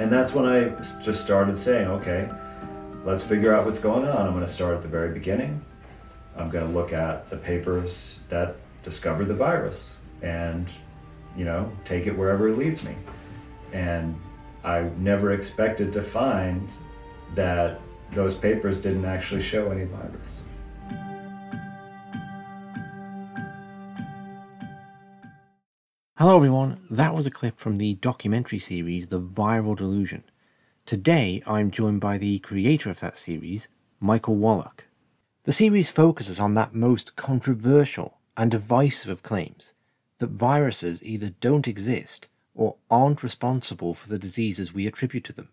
And that's when I just started saying, okay, let's figure out what's going on. I'm going to start at the very beginning. I'm going to look at the papers that discovered the virus and, you know, take it wherever it leads me. And I never expected to find that those papers didn't actually show any virus. Hello, everyone. That was a clip from the documentary series The Viral Delusion. Today, I'm joined by the creator of that series, Michael Wallach. The series focuses on that most controversial and divisive of claims that viruses either don't exist or aren't responsible for the diseases we attribute to them.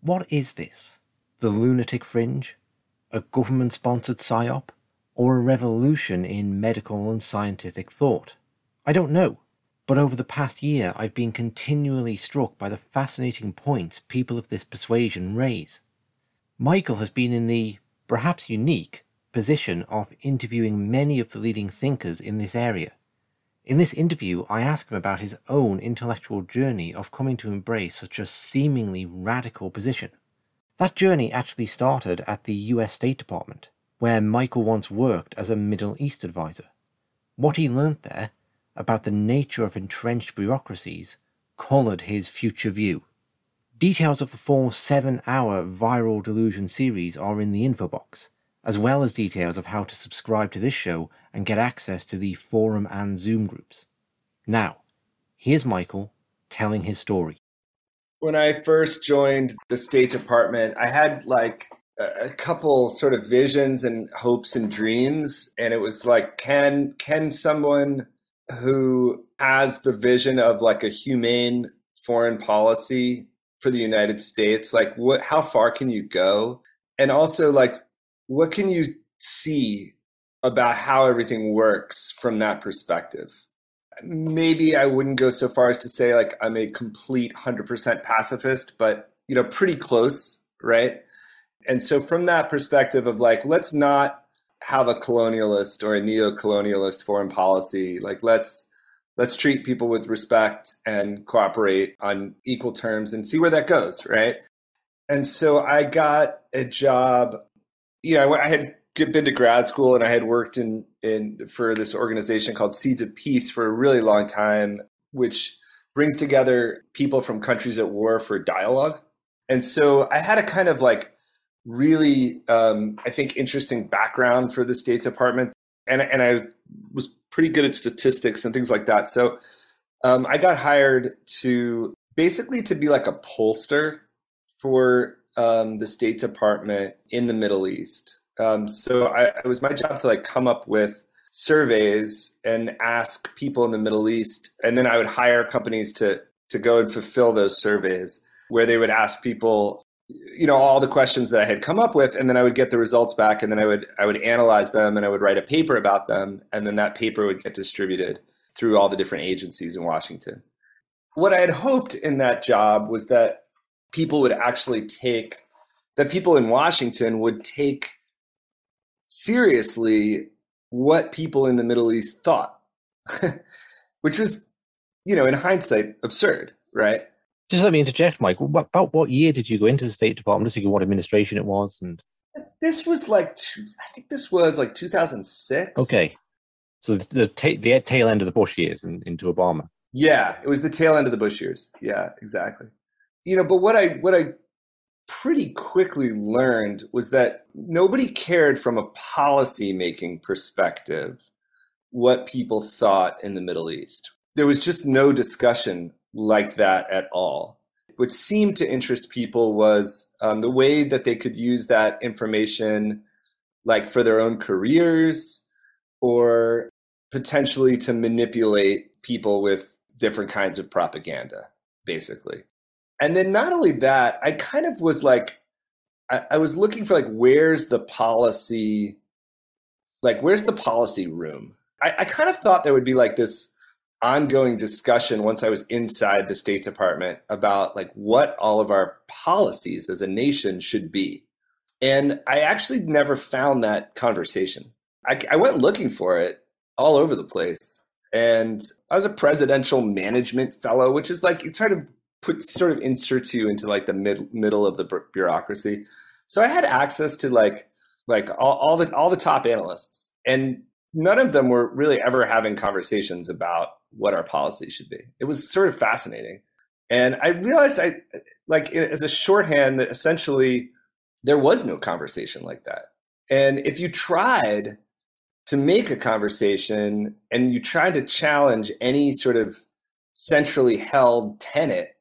What is this? The lunatic fringe? A government sponsored psyop? Or a revolution in medical and scientific thought? I don't know. But over the past year, I've been continually struck by the fascinating points people of this persuasion raise. Michael has been in the, perhaps unique, position of interviewing many of the leading thinkers in this area. In this interview, I ask him about his own intellectual journey of coming to embrace such a seemingly radical position. That journey actually started at the US State Department, where Michael once worked as a Middle East advisor. What he learned there about the nature of entrenched bureaucracies coloured his future view. Details of the full seven hour Viral Delusion series are in the info box, as well as details of how to subscribe to this show and get access to the forum and Zoom groups. Now, here's Michael telling his story. When I first joined the State Department, I had like a couple sort of visions and hopes and dreams and it was like can can someone who has the vision of like a humane foreign policy for the United States. Like, what? How far can you go? And also, like, what can you see about how everything works from that perspective? Maybe I wouldn't go so far as to say like I'm a complete hundred percent pacifist, but you know, pretty close, right? And so, from that perspective of like, let's not have a colonialist or a neo-colonialist foreign policy. Like let's let's treat people with respect and cooperate on equal terms and see where that goes, right? And so I got a job. You know, I had been to grad school and I had worked in in for this organization called Seeds of Peace for a really long time, which brings together people from countries at war for dialogue. And so I had a kind of like really, um, I think, interesting background for the State Department, and and I was pretty good at statistics and things like that. So um, I got hired to basically to be like a pollster for um, the State Department in the Middle East. Um, so I, it was my job to like come up with surveys and ask people in the Middle East, and then I would hire companies to to go and fulfill those surveys where they would ask people you know all the questions that I had come up with, and then I would get the results back, and then I would I would analyze them, and I would write a paper about them, and then that paper would get distributed through all the different agencies in Washington. What I had hoped in that job was that people would actually take that people in Washington would take seriously what people in the Middle East thought, which was, you know, in hindsight, absurd, right? Just let me interject, Mike. What, about what year did you go into the State Department? Just thinking what administration it was, and this was like two, I think this was like 2006. Okay, so the the, ta- the tail end of the Bush years and into Obama. Yeah, it was the tail end of the Bush years. Yeah, exactly. You know, but what I what I pretty quickly learned was that nobody cared from a policy making perspective what people thought in the Middle East. There was just no discussion like that at all. What seemed to interest people was um, the way that they could use that information, like for their own careers or potentially to manipulate people with different kinds of propaganda, basically. And then not only that, I kind of was like, I, I was looking for like, where's the policy? Like, where's the policy room? I, I kind of thought there would be like this ongoing discussion once I was inside the State Department about like what all of our policies as a nation should be. And I actually never found that conversation. I, I went looking for it all over the place. And I was a presidential management fellow, which is like, it's sort of put sort of inserts you into like the mid, middle of the bureaucracy. So I had access to like like all, all the all the top analysts, and none of them were really ever having conversations about what our policy should be. It was sort of fascinating, and I realized I like as a shorthand that essentially there was no conversation like that. And if you tried to make a conversation and you tried to challenge any sort of centrally held tenet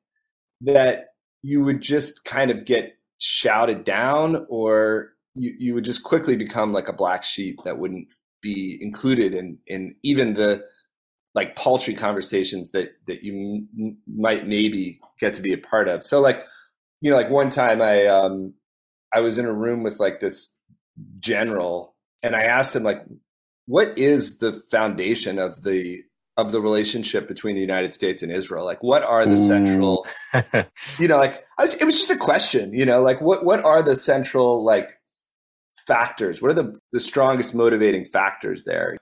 that you would just kind of get shouted down or you, you would just quickly become like a black sheep that wouldn't be included in, in even the like paltry conversations that, that you m- might maybe get to be a part of. So like, you know, like one time I, um, I was in a room with like this general and I asked him like, what is the foundation of the of the relationship between the United States and Israel? Like, what are the central, you know, like was, it was just a question, you know, like what what are the central like factors? What are the the strongest motivating factors there?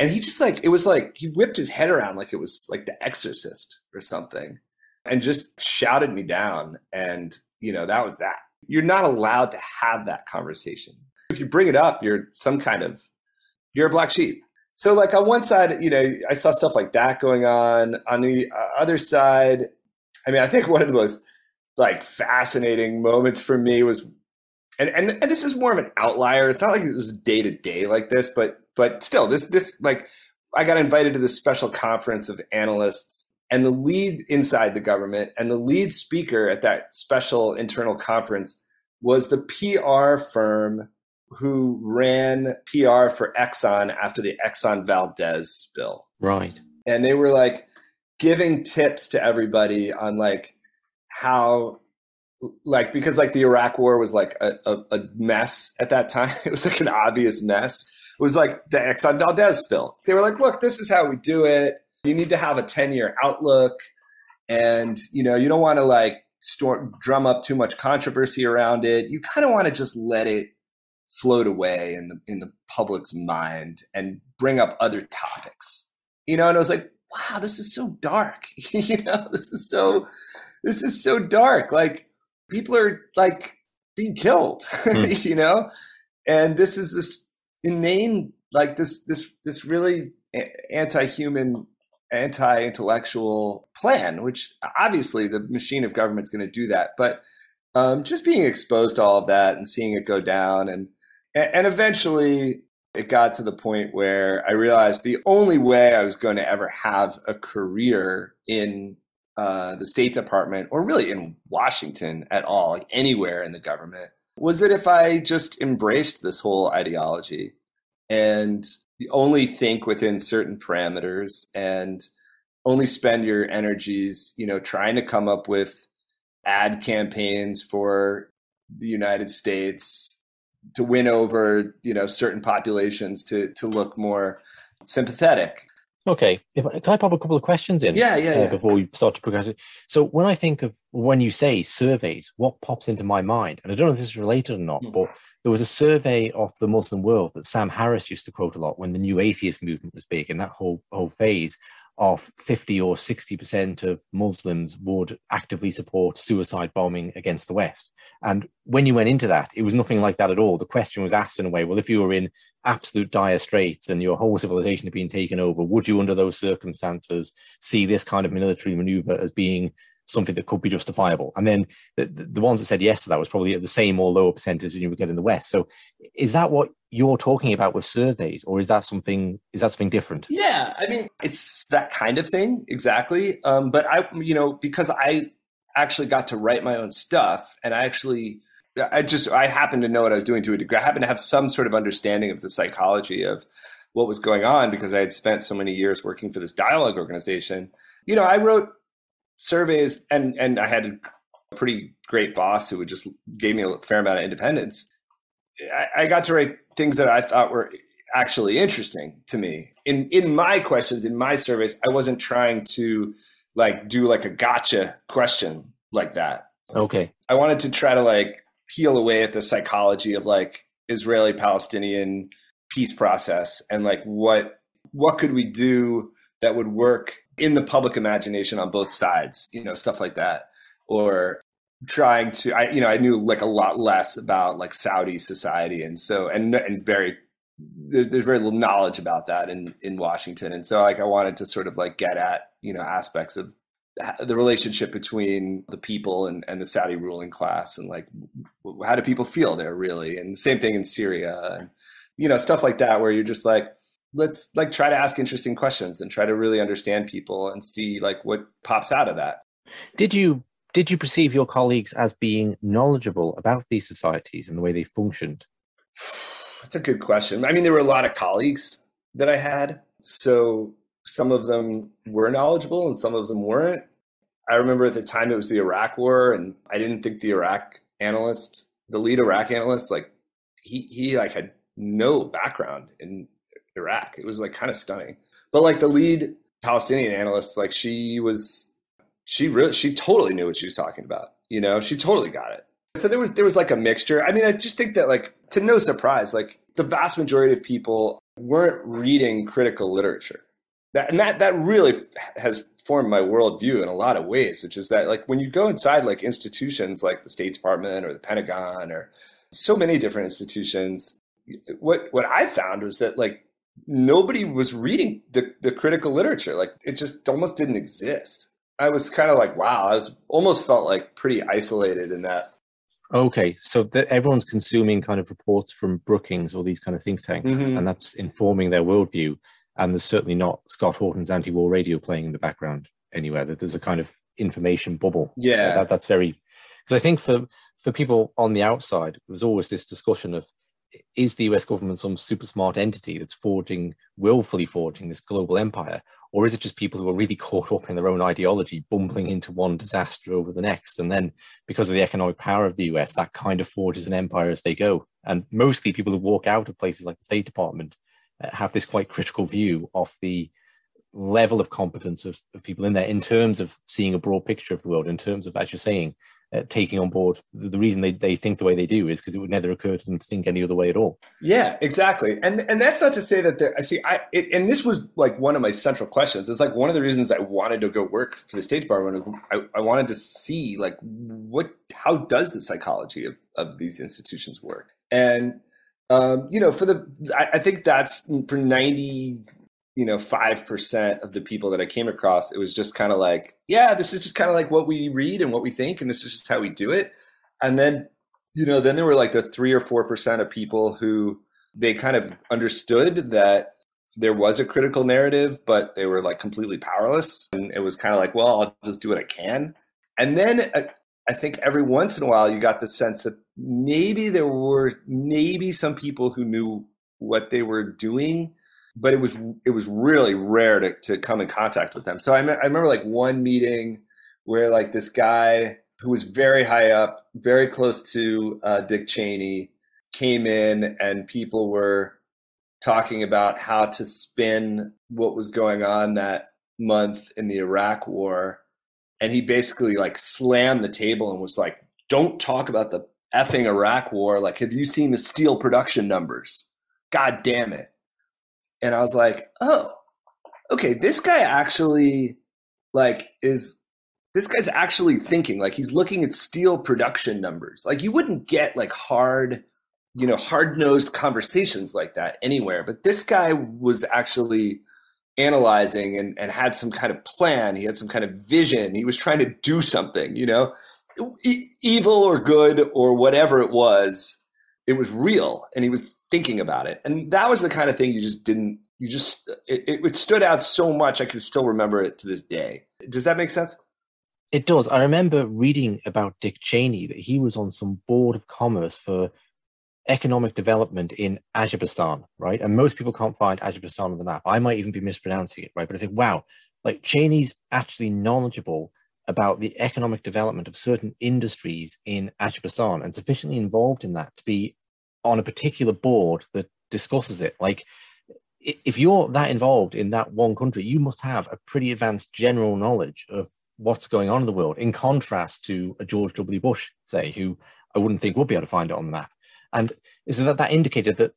And he just like it was like he whipped his head around like it was like The Exorcist or something, and just shouted me down. And you know that was that. You're not allowed to have that conversation. If you bring it up, you're some kind of you're a black sheep so like on one side, you know, I saw stuff like that going on. On the uh, other side, I mean, I think one of the most like fascinating moments for me was, and and and this is more of an outlier. It's not like it was day to day like this, but but still, this this like I got invited to this special conference of analysts, and the lead inside the government and the lead speaker at that special internal conference was the PR firm who ran PR for Exxon after the Exxon Valdez spill. Right. And they were like giving tips to everybody on like how like because like the Iraq war was like a, a, a mess at that time. It was like an obvious mess. It was like the Exxon Valdez spill. They were like, look, this is how we do it. You need to have a 10 year outlook. And you know, you don't want to like store, drum up too much controversy around it. You kind of want to just let it float away in the in the public's mind and bring up other topics. You know, and I was like, wow, this is so dark. you know, this is so this is so dark. Like people are like being killed, mm. you know? And this is this inane like this this this really anti-human anti-intellectual plan which obviously the machine of government's going to do that but um, just being exposed to all of that and seeing it go down and and eventually it got to the point where I realized the only way I was going to ever have a career in uh, the State Department or really in Washington at all, like anywhere in the government, was that if I just embraced this whole ideology and only think within certain parameters and only spend your energies, you know, trying to come up with ad campaigns for the United States to win over you know certain populations to to look more sympathetic. Okay, if can I pop a couple of questions in? Yeah, yeah, uh, yeah. Before we start to progress it. So when I think of when you say surveys, what pops into my mind, and I don't know if this is related or not, mm. but there was a survey of the Muslim world that Sam Harris used to quote a lot when the new atheist movement was big, and that whole whole phase of 50 or 60% of Muslims would actively support suicide bombing against the West. And when you went into that, it was nothing like that at all. The question was asked in a way well, if you were in absolute dire straits and your whole civilization had been taken over, would you, under those circumstances, see this kind of military maneuver as being something that could be justifiable. And then the, the ones that said yes to that was probably at the same or lower percentage than you would get in the West. So is that what you're talking about with surveys or is that something is that something different yeah i mean it's that kind of thing exactly um, but i you know because i actually got to write my own stuff and i actually i just i happened to know what i was doing to a degree i happened to have some sort of understanding of the psychology of what was going on because i had spent so many years working for this dialogue organization you know i wrote surveys and and i had a pretty great boss who would just gave me a fair amount of independence I, I got to write things that I thought were actually interesting to me. In in my questions, in my surveys, I wasn't trying to like do like a gotcha question like that. Okay. I wanted to try to like peel away at the psychology of like Israeli Palestinian peace process and like what what could we do that would work in the public imagination on both sides, you know, stuff like that. or trying to I you know I knew like a lot less about like Saudi society and so and and very there's, there's very little knowledge about that in in Washington and so like I wanted to sort of like get at you know aspects of the relationship between the people and, and the Saudi ruling class and like how do people feel there really and same thing in Syria and you know stuff like that where you're just like let's like try to ask interesting questions and try to really understand people and see like what pops out of that. Did you did you perceive your colleagues as being knowledgeable about these societies and the way they functioned? That's a good question. I mean there were a lot of colleagues that i had so some of them were knowledgeable and some of them weren't. I remember at the time it was the iraq war and i didn't think the iraq analyst the lead iraq analyst like he he like had no background in Iraq. It was like kind of stunning. But like the lead Palestinian analyst, like she was, she really, she totally knew what she was talking about. You know, she totally got it. So there was there was like a mixture. I mean, I just think that like to no surprise, like the vast majority of people weren't reading critical literature. That and that that really has formed my worldview in a lot of ways, which is that like when you go inside like institutions like the State Department or the Pentagon or so many different institutions, what what I found was that like nobody was reading the, the critical literature. Like it just almost didn't exist. I was kind of like, wow, I was almost felt like pretty isolated in that. Okay, so that everyone's consuming kind of reports from Brookings or these kind of think tanks, mm-hmm. and that's informing their worldview. And there's certainly not Scott Horton's anti-war radio playing in the background anywhere. That there's a kind of information bubble. Yeah, that, that's very because I think for for people on the outside, there's always this discussion of is the US government some super smart entity that's forging, willfully forging this global empire? Or is it just people who are really caught up in their own ideology, bumbling into one disaster over the next? And then, because of the economic power of the US, that kind of forges an empire as they go. And mostly people who walk out of places like the State Department uh, have this quite critical view of the level of competence of, of people in there in terms of seeing a broad picture of the world, in terms of, as you're saying, uh, taking on board the, reason they, they think the way they do is because it would never occur to them to think any other way at all. Yeah exactly. And and that's not to say that there i see i it, and this was like one of my central questions. It's like one of the reasons i wanted to go work for the state department i, I wanted to see like what how does the psychology of, of these institutions work? And um, you know for the I, I think that's for 90 you know, 5% of the people that I came across, it was just kind of like, yeah, this is just kind of like what we read and what we think, and this is just how we do it. And then, you know, then there were like the three or 4% of people who they kind of understood that there was a critical narrative, but they were like completely powerless. And it was kind of like, well, I'll just do what I can. And then uh, I think every once in a while you got the sense that maybe there were maybe some people who knew what they were doing but it was it was really rare to, to come in contact with them. So I, me- I remember like one meeting where like this guy who was very high up, very close to uh, Dick Cheney, came in and people were talking about how to spin what was going on that month in the Iraq war. And he basically like slammed the table and was like, don't talk about the effing Iraq war. Like, have you seen the steel production numbers? God damn it and I was like, oh, okay, this guy actually like is this guy's actually thinking like he's looking at steel production numbers. Like you wouldn't get like hard, you know, hard-nosed conversations like that anywhere, but this guy was actually analyzing and, and had some kind of plan. He had some kind of vision. He was trying to do something, you know, e- evil or good or whatever it was. It was real, and he was thinking about it. And that was the kind of thing you just didn't, you just, it, it stood out so much. I can still remember it to this day. Does that make sense? It does. I remember reading about Dick Cheney that he was on some board of commerce for economic development in Azerbaijan, right? And most people can't find Azerbaijan on the map. I might even be mispronouncing it, right? But I think, wow, like Cheney's actually knowledgeable about the economic development of certain industries in Azerbaijan and sufficiently involved in that to be on a particular board that discusses it. Like, if you're that involved in that one country, you must have a pretty advanced general knowledge of what's going on in the world, in contrast to a George W. Bush, say, who I wouldn't think would be able to find it on the map. And is that that indicated that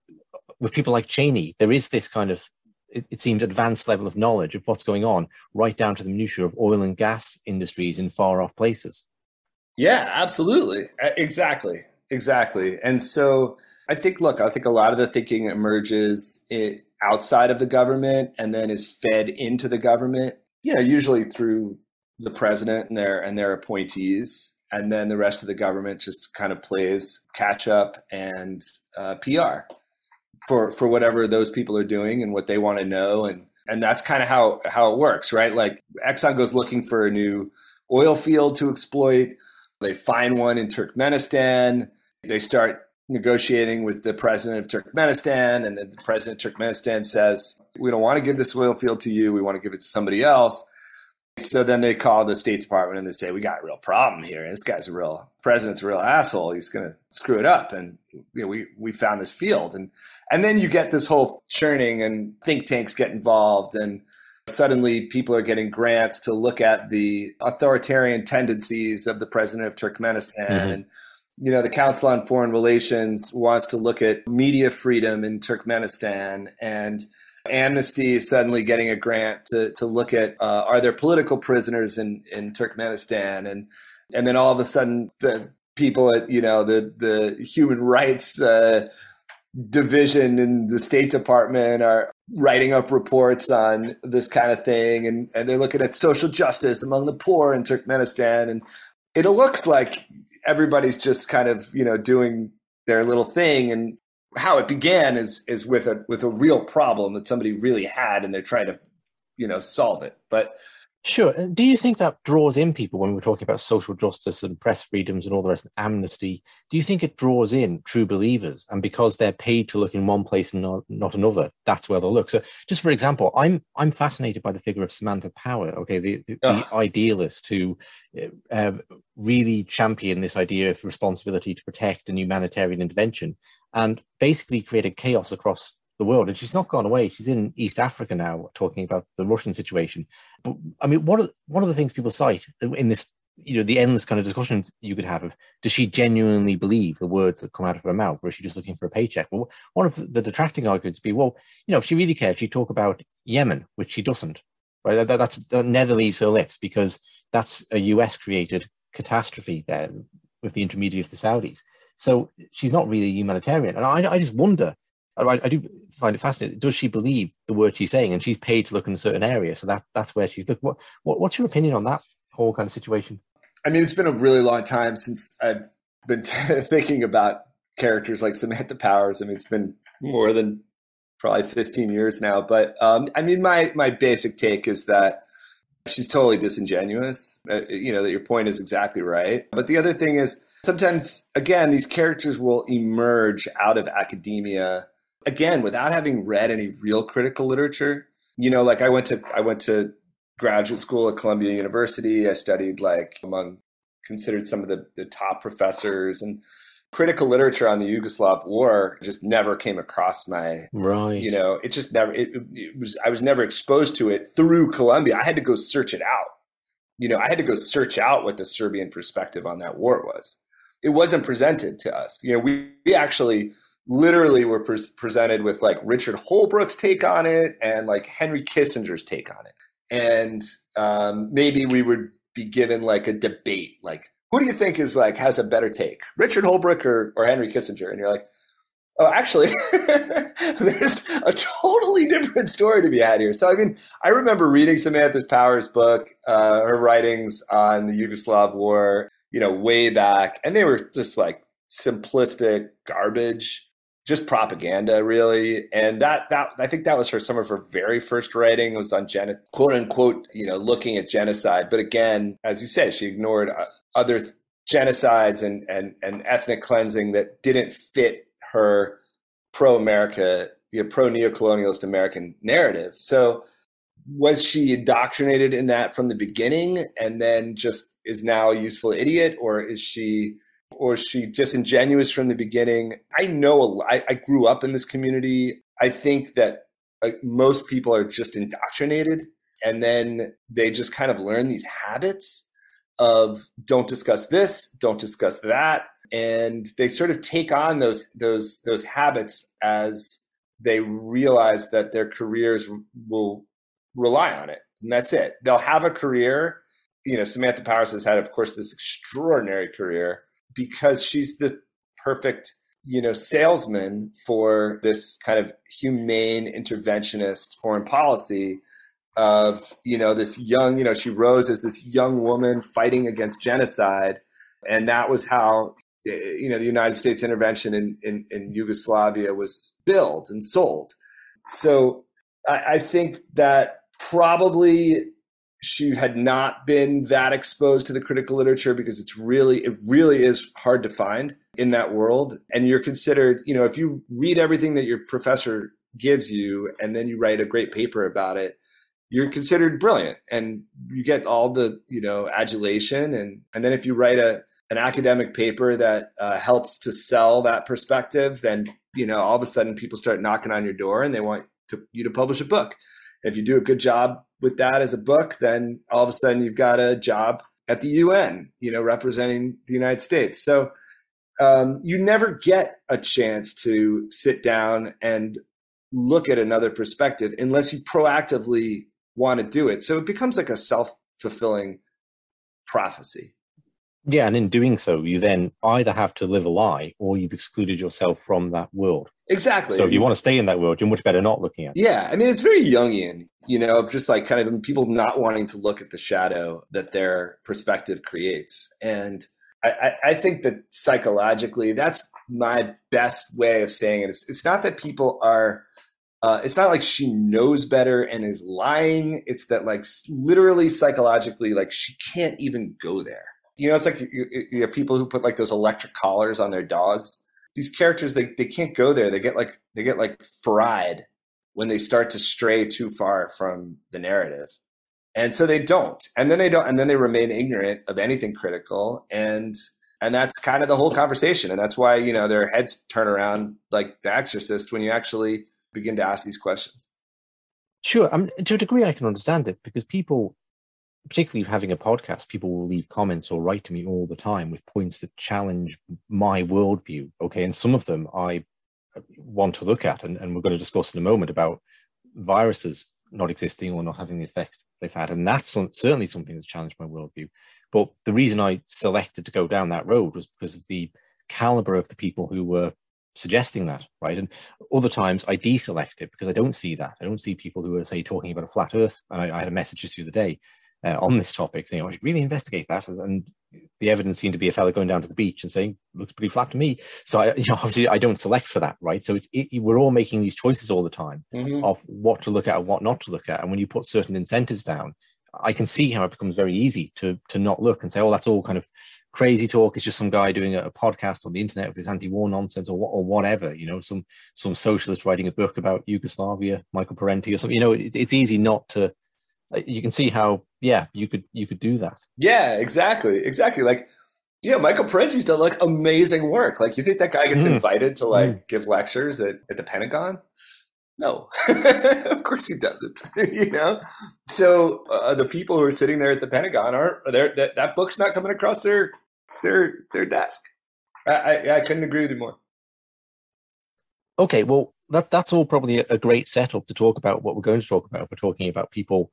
with people like Cheney, there is this kind of it, it seems advanced level of knowledge of what's going on, right down to the minutiae of oil and gas industries in far off places. Yeah, absolutely. Uh, exactly. Exactly. And so I think, look, I think a lot of the thinking emerges outside of the government and then is fed into the government, you know, usually through the president and their and their appointees. And then the rest of the government just kind of plays catch up and uh, PR for for whatever those people are doing and what they want to know. And and that's kind of how how it works right? Like exxon goes looking for a new oil field to exploit. They find one in turkmenistan. They start negotiating with the president of turkmenistan and then the president of turkmenistan says we don't want to give this oil field to you we want to give it to somebody else so then they call the State Department and they say, "We got a real problem here. This guy's a real president's a real asshole. He's going to screw it up." And you know, we we found this field, and and then you get this whole churning, and think tanks get involved, and suddenly people are getting grants to look at the authoritarian tendencies of the president of Turkmenistan, mm-hmm. and you know, the Council on Foreign Relations wants to look at media freedom in Turkmenistan and Amnesty is suddenly getting a grant to, to look at uh, are there political prisoners in, in Turkmenistan? And and then all of a sudden the people at you know the the human rights uh, division in the State Department are writing up reports on this kind of thing and, and they're looking at social justice among the poor in Turkmenistan and it looks like everybody's just kind of you know doing their little thing and how it began is is with a with a real problem that somebody really had and they're trying to you know solve it. But Sure. Do you think that draws in people when we're talking about social justice and press freedoms and all the rest, and amnesty? Do you think it draws in true believers, and because they're paid to look in one place and not, not another, that's where they'll look? So, just for example, I'm I'm fascinated by the figure of Samantha Power. Okay, the, the, the idealist who uh, really championed this idea of responsibility to protect and humanitarian intervention, and basically created chaos across the world. And she's not gone away. She's in East Africa now, talking about the Russian situation. But I mean, one of one of the things people cite in this, you know, the endless kind of discussions you could have of does she genuinely believe the words that come out of her mouth, or is she just looking for a paycheck? Well, one of the detracting arguments would be, well, you know, if she really cared, she'd talk about Yemen, which she doesn't. Right? That, that's that never leaves her lips because that's a US created catastrophe there with the intermediary of the Saudis. So she's not really a humanitarian. And I, I just wonder I, I, do find it fascinating. Does she believe the word she's saying? And she's paid to look in a certain area, so that that's where she's. What, what what's your opinion on that whole kind of situation? I mean, it's been a really long time since I've been thinking about characters like Samantha Powers. I mean, it's been more than probably 15 years now. But um, I mean, my my basic take is that she's totally disingenuous. Uh, you know that your point is exactly right. But the other thing is sometimes, again, these characters will emerge out of academia again, without having read any real critical literature, you know, like I went to I went to graduate school at Columbia University. I studied like among considered some of the, the top professors and critical literature on the Yugoslav war just never came across my right. You know, it just never it, it was I was never exposed to it through Columbia. I had to go search it out. You know, I had to go search out what the Serbian perspective on that war was. It wasn't presented to us. You know, we, we actually literally were pre- presented with like Richard Holbrooke's take on it and like Henry Kissinger's take on it. And um, maybe we would be given like a debate, like who do you think is like has a better take, Richard Holbrooke or, or Henry Kissinger? And you're like, oh, actually, there's a totally different story to be had here. So I mean, I remember reading Samantha Powers' book, uh, her writings on the Yugoslav war, you know, way back, and they were just like simplistic garbage just propaganda really. And that that i think that was her some of her very first writing was on gen quote unquote you know looking at genocide. But again as you said she ignored uh, other genocides and and and ethnic cleansing that didn't fit her pro america you know, pro neocolonialist american narrative. So was she indoctrinated in that from the beginning and then just is now a useful idiot or is she or she disingenuous from the beginning? I know I, I grew up in this community. I think that like, most people are just indoctrinated and then they just kind of learn these habits of don't discuss this, don't discuss that, and they sort of take on those those those habits as they realize that their careers will rely on it. And that's it. They'll have a career you know, Samantha Powers has had, of course, this extraordinary career because she's the perfect, you know, salesman for this kind of humane interventionist foreign policy of, you know, this young, you know, she rose as this young woman fighting against genocide. And that was how, eh, you know, the United States intervention in, in, in Yugoslavia was built and sold. So I, I think that probably she had not been that exposed to the critical literature because it's really it really is hard to find in that world. And you're considered you know if you read everything that your professor gives you and then you write a great paper about it you're considered brilliant and you get all the you know adulation. And and then if you write a an academic paper that uh, helps to sell that perspective then you know all of a sudden people start knocking on your door and they want to, you to publish a book if you do a good job with that as a book, then all of a sudden you've got a job at the UN, you know, representing the United States. So um, you never get a chance to sit down and look at another perspective unless you proactively want to do it. So it becomes like a self fulfilling prophecy. Yeah, and in doing so, you then either have to live a lie or you've excluded yourself from that world. Exactly. So if you want to stay in that world, you're much better not looking at it. Yeah, I mean, it's very Jungian, you know, of just like kind of people not wanting to look at the shadow that their perspective creates. And I, I, I think that psychologically, that's my best way of saying it. It's, it's not that people are. Uh, it's not like she knows better and is lying. It's that, like, literally psychologically, like, she can't even go there you know, it's like you, you have people who put like those electric collars on their dogs. These characters, they, they can't go there. They get like they get like fried when they start to stray too far from the narrative, and so they don't. And then they don't. And then they remain ignorant of anything critical. And and that's kind of the whole conversation. And that's why you know their heads turn around like The Exorcist when you actually begin to ask these questions. Sure, I mean, to a degree, I can understand it because people particularly having a podcast, people will leave comments or write to me all the time with points that challenge my worldview. Okay, and some of them I want to look at, and, and we're going to discuss in a moment about viruses not existing or not having the effect they've had, and that's certainly something that's challenged my worldview. But the reason I selected to go down that road was because of the caliber of the people who were suggesting that, right? And other times I deselect it because I don't see that. I don't see people who are, say, talking about a flat Earth. And I, I had a message just the other day uh, on this topic, saying, oh, I should really investigate that. And the evidence seemed to be a fellow going down to the beach and saying, looks pretty flat to me. So, I, you know, obviously I don't select for that, right? So it's, it, we're all making these choices all the time mm-hmm. of what to look at and what not to look at. And when you put certain incentives down, I can see how it becomes very easy to to not look and say, oh, that's all kind of crazy talk. It's just some guy doing a, a podcast on the internet with his anti-war nonsense or, or whatever. You know, some some socialist writing a book about Yugoslavia, Michael Parenti or something. You know, it, it's easy not to you can see how yeah you could you could do that. Yeah exactly exactly. Like yeah michael parenti's done like amazing work. Like you think that guy gets mm. invited to like mm. give lectures at, at the pentagon? No. Of course he doesn't you know? So uh, the people who are sitting there at the pentagon aren't there that, that book's not coming across their their their desk. I, I, I couldn't agree with you more. Okay well that that's all probably a great setup to talk about what we're going to talk about if we're talking about people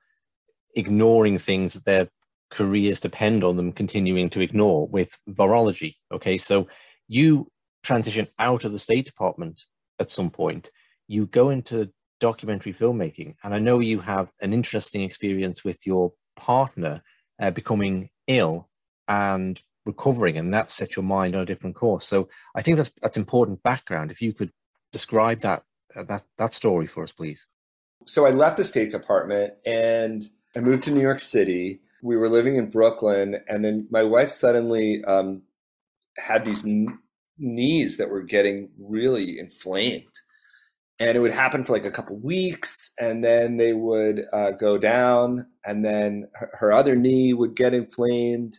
ignoring things that their careers depend on them continuing to ignore with virology. Okay, so you transition out of the State Department at some point, you go into documentary filmmaking, and I know you have an interesting experience with your partner uh, becoming ill and recovering, and that set your mind on a different course. So I think that's that's important background. If you could describe that uh, that that story for us, please. So I left the State Department and I moved to New York City. We were living in Brooklyn, and then my wife suddenly um, had these knees that were getting really inflamed. And it would happen for like a couple weeks, and then they would uh, go down, and then her, her, other knee would get inflamed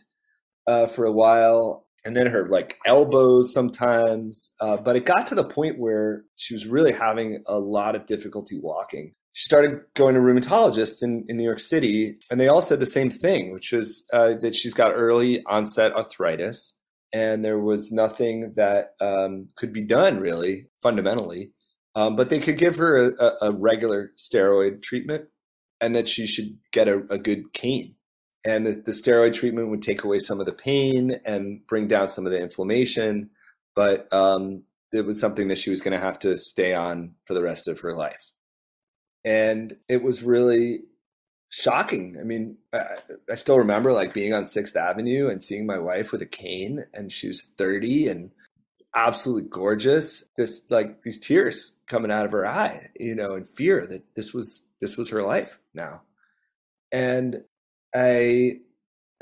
uh, for a while, and then her like elbows sometimes. Uh, but it got to the point where she was really having a lot of difficulty walking she started going to rheumatologists in, in New York City, and they all said the same thing, which was uh, that she's got early onset arthritis, and there was nothing that um, could be done really fundamentally. Um, but they could give her a, a, regular steroid treatment, and that she should get a, a good cane. and the, the steroid treatment would take away some of the pain and bring down some of the inflammation. But um, it was something that she was going to have to stay on for the rest of her life. And it was really shocking. I mean, I, I, still remember like being on Sixth Avenue and seeing my wife with a cane, and she was 30 and absolutely gorgeous. This like these tears coming out of her eye, you know, in fear that this was this was her life now. And I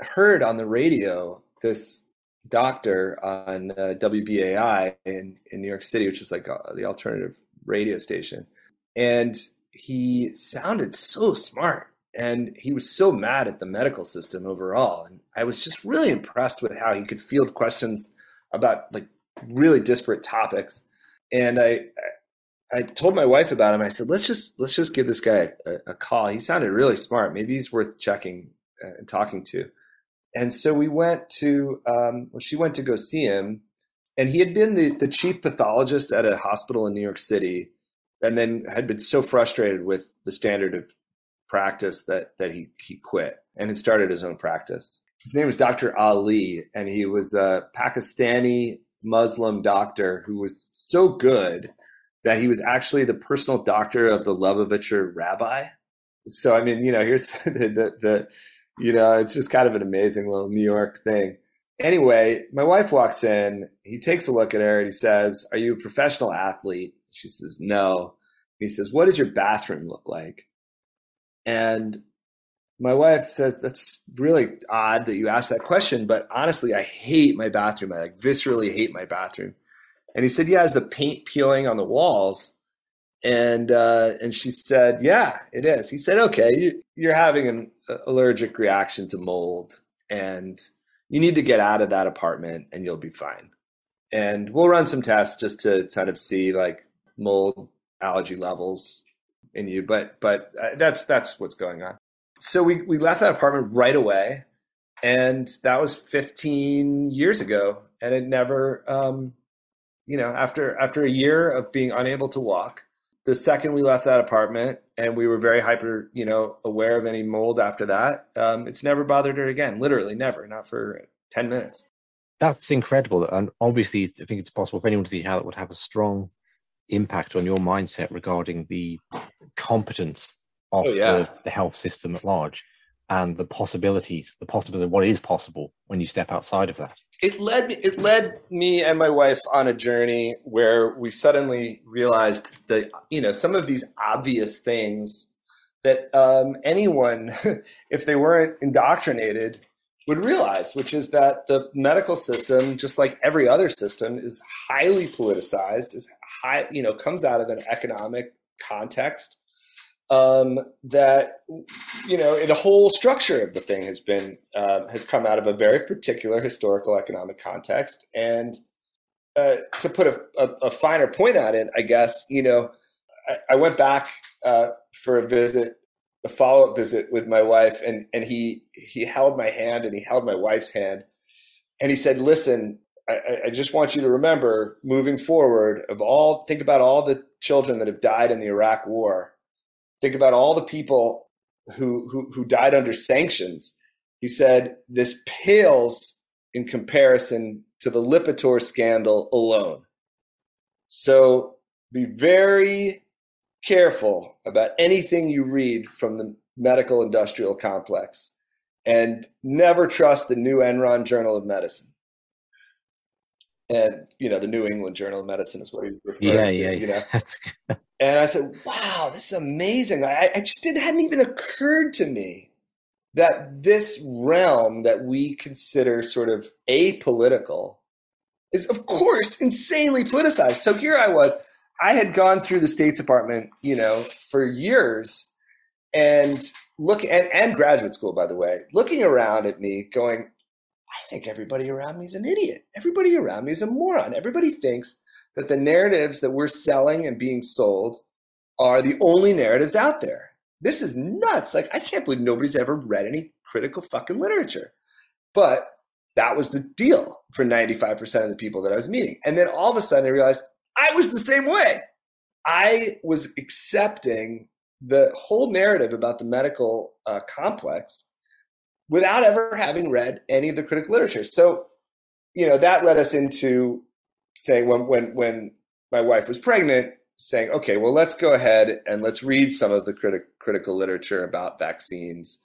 heard on the radio this doctor on uh, WBAI in, in New York City, which is like uh, the alternative radio station. And he sounded so smart and he was so mad at the medical system overall. And I was just really impressed with how he could field questions about like really disparate topics. And I, I told my wife about him. I said, let's just, let's just give this guy a, a call. He sounded really smart. Maybe he's worth checking uh, and talking to. And so we went to, um, well, she went to go see him. And he had been the, the chief pathologist at a hospital in New York City and then had been so frustrated with the standard of practice that, that he, he quit and had started his own practice. His name was Dr. Ali, and he was a Pakistani Muslim doctor who was so good that he was actually the personal doctor of the Lubavitcher rabbi. So, I mean, you know, here's the, the, the you know, it's just kind of an amazing little New York thing. Anyway, my wife walks in. He takes a look at her and he says, Are you a professional athlete? She says, No. He says, What does your bathroom look like? And my wife says, That's really odd that you asked that question, but honestly, I hate my bathroom. I like viscerally hate my bathroom. And he said, Yeah, is the paint peeling on the walls? And uh, and she said, "Yeah, it is." He said, "Okay, you, are having an allergic reaction to mold, and you need to get out of that apartment, and you'll be fine." And we'll run some tests just to kind of see like mold allergy levels in you, but but uh, that's that's what's going on. So we we left that apartment right away, and that was 15 years ago, and it never, um, you know, after after a year of being unable to walk the second we left that apartment and we were very hyper you know aware of any mold after that um, it's never bothered her again literally never not for 10 minutes that's incredible and obviously i think it's possible for anyone to see how that would have a strong impact on your mindset regarding the competence of oh, yeah. the, the health system at large and the possibilities the possibility of what is possible when you step outside of that it led me it led me and my wife on a journey where we suddenly realized that you know some of these obvious things that um, anyone if they weren't indoctrinated would realize which is that the medical system just like every other system is highly politicized is high you know comes out of an economic context um, that you know the whole structure of the thing has been uh, has come out of a very particular historical economic context. And uh, to put a, a, a, finer point on it i guess you know i, I went back uh, for a visit a follow-up visit with my wife and and he he held my hand and he held my wife's hand and he said listen I, I just want you to remember moving forward of all think about all the children that have died in the iraq war Think about all the people who, who, who died under sanctions. He said, this pales in comparison to the Lipitor scandal alone. So be very careful about anything you read from the medical industrial complex and never trust the new Enron Journal of Medicine. And, you know, the New England Journal of Medicine is what he referred yeah, to. Yeah, yeah, you yeah. And I said, wow, this is amazing. I, I just didn't hadn't even occurred to me that this realm that we consider sort of apolitical is, of course, insanely politicized. So here I was. I had gone through the State Department, you know, for years, and look and, and graduate school, by the way, looking around at me, going, I think everybody around me is an idiot. Everybody around me is a moron. Everybody thinks that the narratives that we're selling and being sold are the only narratives out there. This is nuts. Like, I can't believe nobody's ever read any critical fucking literature. But that was the deal for 95% of the people that I was meeting. And then all of a sudden I realized I was the same way. I was accepting the whole narrative about the medical uh, complex without ever having read any of the critical literature. So, you know, that led us into saying when when when my wife was pregnant, saying, okay, well, let's go ahead and let's read some of the criti- critical literature about vaccines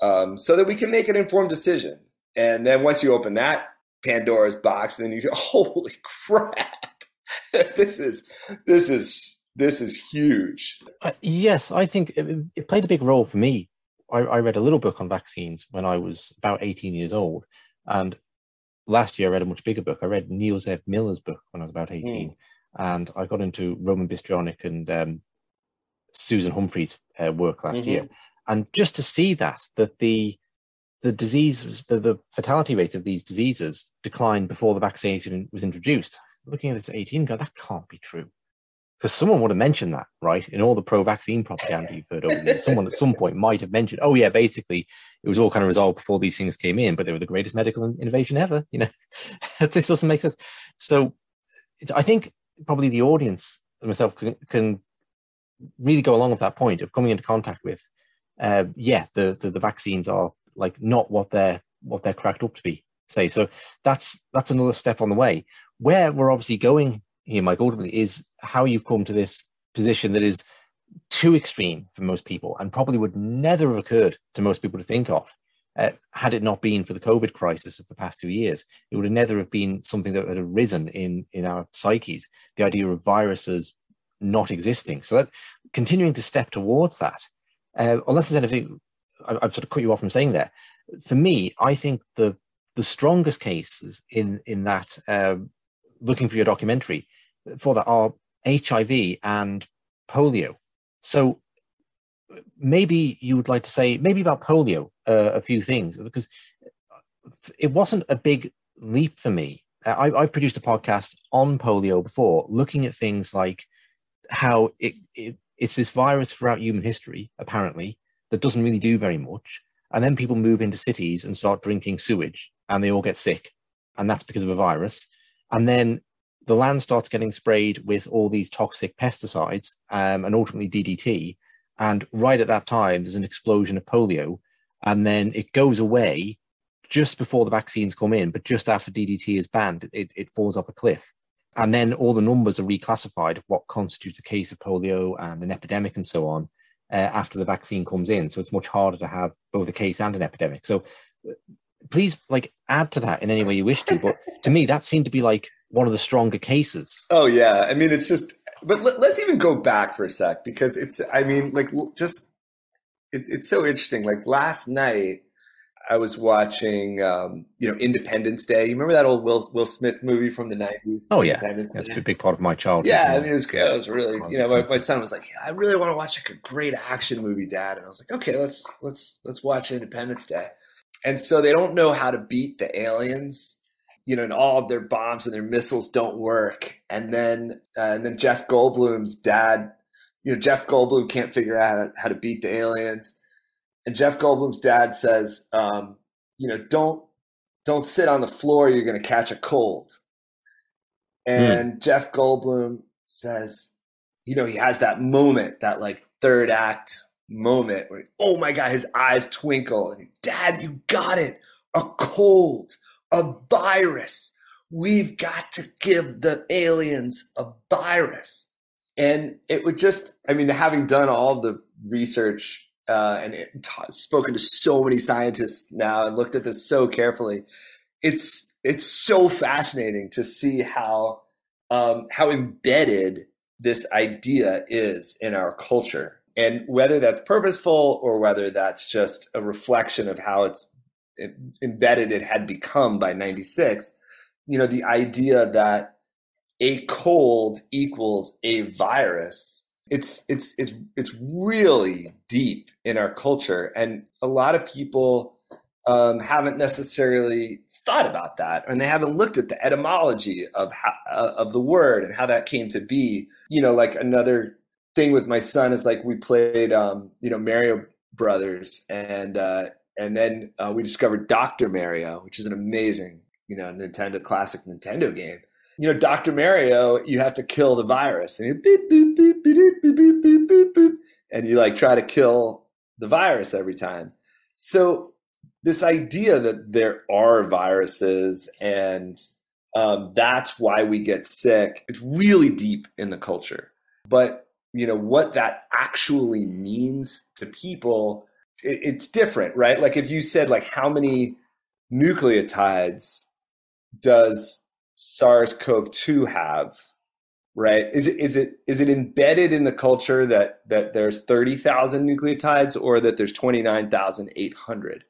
um, so that we can make an informed decision. And then once you open that Pandora's box, then you go, holy crap, this is this is this is huge. Uh, yes, I think it, it, played a big role for me. I, I, read a little book on vaccines when I was about 18 years old. And last year I read a much bigger book. I read Neil Zev Miller's book when I was about 18. Mm. And I got into Roman Bystrianyk and um, Susan Humphries' uh, work last mm-hmm. year. And just to see that, that the the disease, the, the fatality rate of these diseases declined before the vaccination was introduced. Looking at this at 18, go, that can't be true. Because someone would have mentioned that, right? In all the pro vaccine propaganda you've heard over someone at some point might have mentioned, oh, yeah, basically it was all kind of resolved before these things came in, but they were the greatest medical innovation ever. You know, this doesn't make sense. So I think probably the audience myself can, can really go along with that point of coming into contact with, uh, yeah, the, the, the vaccines are like not what they're what they're cracked up to be. Say so that's that's another step on the way. Where we're obviously going here, Mike, ultimately is how you've come to this position that is too extreme for most people and probably would never have occurred to most people to think of uh, had it not been for the COVID crisis of the past two years. It would have never have been something that had arisen in in our psyches. The idea of viruses not existing. So that continuing to step towards that, uh, unless there's anything I, have sort of cut you off from saying there. For me, I think the the strongest cases in in that um, looking for your documentary for that are HIV and polio. So maybe you would like to say maybe about polio uh, a few things because it wasn't a big leap for me. I, have produced a podcast on polio before, looking at things like how it, it, it's this virus throughout human history, apparently, that doesn't really do very much. And then people move into cities and start drinking sewage and they all get sick. And that's because of a virus. And then the land starts getting sprayed with all these toxic pesticides um, and ultimately DDT. And right at that time, there's an explosion of polio. And then it goes away just before the vaccines come in, but just after DDT is banned, it, it falls off a cliff. And then all the numbers are reclassified of what constitutes a case of polio and an epidemic and so on uh, after the vaccine comes in. So it's much harder to have both a case and an epidemic. So please like add to that in any way you wish to. But to me, that seemed to be like one of the stronger cases. Oh yeah, I mean it's just. But let, us even go back for a sec because it's. I mean, like just it, it's so interesting. Like last night, I was watching, um, you know, Independence Day. You remember that old Will Will Smith movie from the nineties? Oh yeah, that's a big part of my childhood. Yeah, I mean, it was good. It was really, you know, my, my son was like, "I really want to watch like a great action movie, Dad," and I was like, "Okay, let's let's let's watch Independence Day." And so they don't know how to beat the aliens, you know, and all of their bombs and their missiles don't work. And then uh, and then Jeff Goldblum's dad, you know, Jeff Goldblum can't figure out how to, how to beat the aliens and Jeff Goldblum's dad says, um, you know, don't don't sit on the floor. You're going to catch a cold. And mm. Jeff Goldblum says, you know, he has that moment, that like third act moment where, oh my God, his eyes twinkle. And Dad, you got it. A cold, a virus. We've got to give the aliens a virus. And it would just, I mean, having done all the research uh, and spoken to so many scientists now and looked at this so carefully. It's it's so fascinating to see how um, how embedded this idea is in our culture, and whether that's purposeful or whether that's just a reflection of how it's embedded it had become by '96. You know, the idea that a cold equals a virus it's it's it's it's really deep in our culture, and a lot of people um, haven't necessarily thought about that, and they haven't looked at the etymology of how, uh, of the word and how that came to be. You know, like another thing with my son is like we played, um, you know, Mario Brothers, and uh, and then uh, we discovered Doctor Mario, which is an amazing, you know, Nintendo classic Nintendo game you know, Dr. Mario, you have to kill the virus. And you beep, beep, beep, beep, beep, beep, beep, beep, beep, and you like try to kill the virus every time. So this idea that there are viruses and um, that's why we get sick. It's really deep in the culture, but you know what that actually means to people, it, it's different, right? Like if you said like how many nucleotides does SARS-CoV-2 have? Right? Is it is it is it embedded in the culture that that there's thirty thousand nucleotides or that there's twenty nine thousand eight hundred?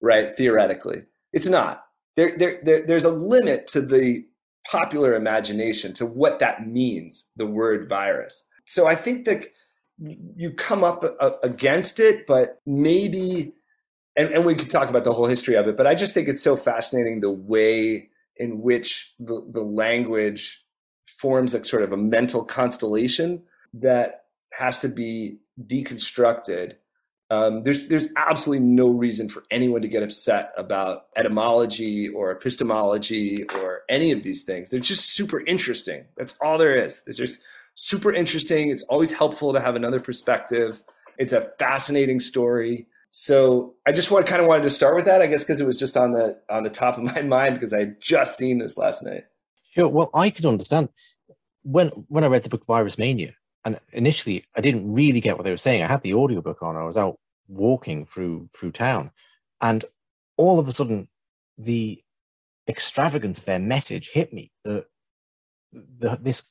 Right? Theoretically, it's not. There, there, there, there's a limit to the popular imagination to what that means. The word virus. So I think that you come up against it, but maybe and, and we could talk about the whole history of it, but I just think it's so fascinating the way in which the, the language forms a sort of a mental constellation that has to be deconstructed. Um, there's there's absolutely no reason for anyone to get upset about etymology or epistemology or any of these things. They're just super interesting. That's all there is. It's just super interesting. It's always helpful to have another perspective. It's a fascinating story. So I just want kind of wanted to start with that, I guess, because it was just on the on the top of my mind because I had just seen this last night. Sure. Well, I could understand when when I read the book Virus Mania, and initially I didn't really get what they were saying. I had the audiobook on. I was out walking through through town, and all of a sudden, the extravagance of their message hit me. The, the this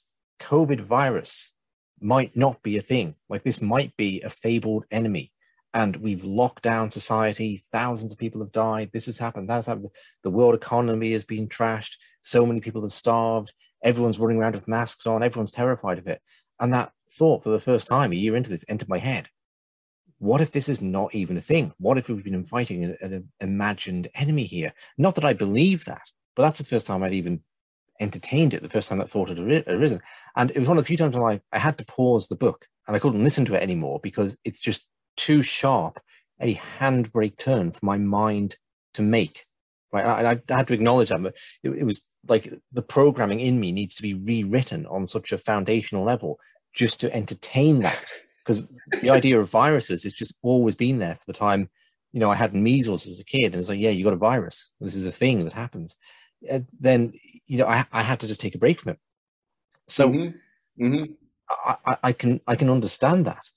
COVID virus might not be a thing. Like this might be a fabled enemy and we've locked down society. Thousands of people have died. This has happened. That's happened. The world economy has been trashed. So many people have starved. Everyone's running around with masks on. Everyone's terrified of it. And that thought, for the first time a year into this, entered my head. What if this is not even a thing? What if we've been fighting an, an imagined enemy here? Not that I believe that, but that's the first time I'd even entertained it. The first time that thought had arisen, and it was one of the few times in life I had to pause the book and I couldn't listen to it anymore because it's just too sharp a handbrake turn for my mind to make. Right, I, I had to acknowledge that, but it, it was like the programming in me needs to be rewritten on such a foundational level just to entertain that. Because the idea of viruses has just always been there for the time, you know, I had measles as a kid, and it's like, yeah, you got a virus. This is a thing that happens. And then, you know, I, I had to just take a break from it. So mm-hmm. Mm-hmm. I, I can I can understand that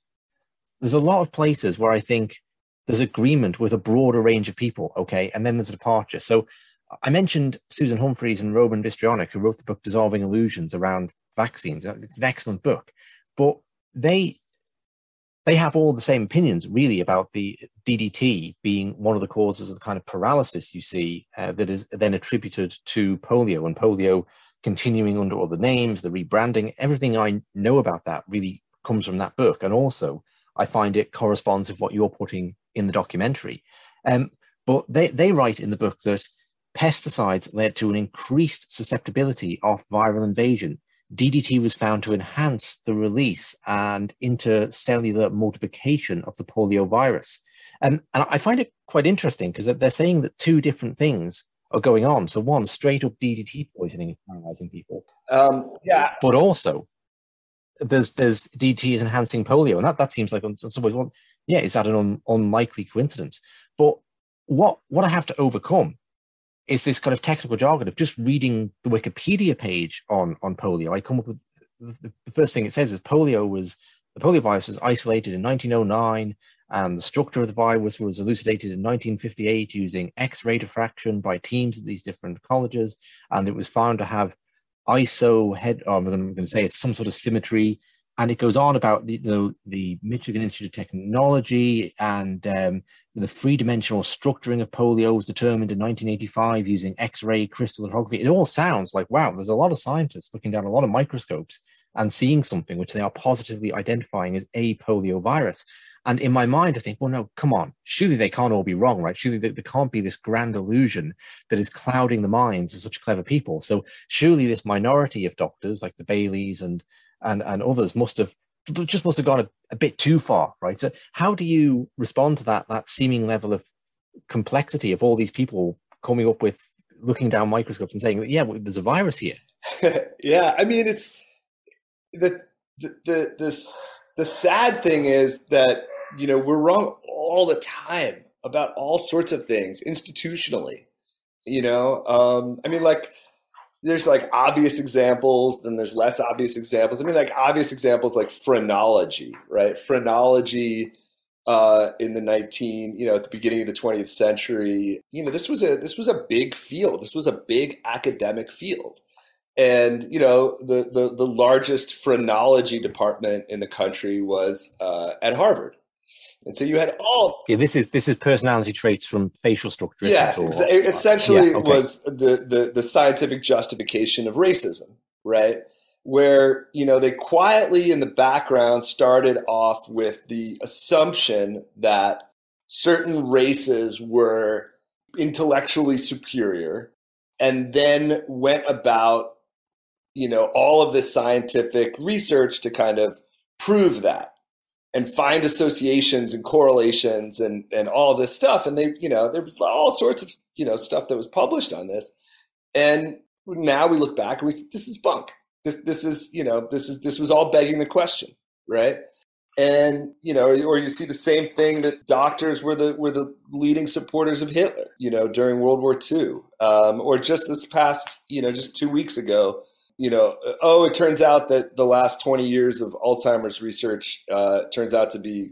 there's a lot of places where I think there's agreement with a broader range of people, okay, and then there's a departure. So I mentioned Susan Humphries and Roman Bystrianyk, who wrote the book Dissolving Illusions around vaccines. It's an excellent book, but they they have all the same opinions really about the DDT being one of the causes of the kind of paralysis you see uh, that is then attributed to polio and polio continuing under other names, the rebranding, everything I know about that really comes from that book. And also I find it corresponds with what you're putting in the documentary. Um, but they, they write in the book that pesticides led to an increased susceptibility of viral invasion. DDT was found to enhance the release and intercellular multiplication of the polio virus. Um, and I find it quite interesting because they're saying that two different things are going on. So one, straight up DDT poisoning is paralyzing people. Um, yeah. But also there's there's DT is enhancing polio, and that, that seems like in some ways, well, yeah, is that an un, unlikely coincidence? But what what I have to overcome is this kind of technical jargon of just reading the Wikipedia page on on polio. I come up with the, the first thing it says is polio was the polio virus was isolated in 1909, and the structure of the virus was elucidated in 1958 using X-ray diffraction by teams at these different colleges, and it was found to have iso head oh, I'm, going to say it's some sort of symmetry and it goes on about the the, the Michigan Institute of Technology and um, the three-dimensional structuring of polio was determined in 1985 using X-ray crystallography. It all sounds like wow. There's a lot of scientists looking down a lot of microscopes and seeing something which they are positively identifying as a polio virus. And in my mind, I think, well, no, come on. Surely they can't all be wrong, right? Surely there, there can't be this grand illusion that is clouding the minds of such clever people. So surely this minority of doctors, like the Baileys and and and others, must have just must have gone a, a bit too far, right? So how do you respond to that that seeming level of complexity of all these people coming up with looking down microscopes and saying, yeah, well, there's a virus here? yeah, I mean, it's the the the, the sad thing is that you know we're wrong all the time about all sorts of things institutionally. You know, um, I mean, like there's like obvious examples, then there's less obvious examples. I mean, like obvious examples like phrenology, right? Phrenology uh, in the 19, you know, at the beginning of the 20th century, you know, this was a this was a big field. This was a big academic field. And you know, the the, the largest phrenology department in the country was uh, at Harvard. And so you had all. Yeah, this is this is personality traits from facial structure. Yes, or, essentially, yeah, okay. was the, the the scientific justification of racism, right? Where you know they quietly in the background started off with the assumption that certain races were intellectually superior, and then went about you know all of this scientific research to kind of prove that and find associations and correlations and and all this stuff. And they you know there was all sorts of you know stuff that was published on this. And now we look back and we say this is bunk. This this is you know this is this was all begging the question right? And you know or you see the same thing that doctors were the were the leading supporters of hitler you know during world war ii um, or just this past you know just two weeks ago you know, oh, it turns out that the last 20 years of Alzheimer's research uh, turns out to be,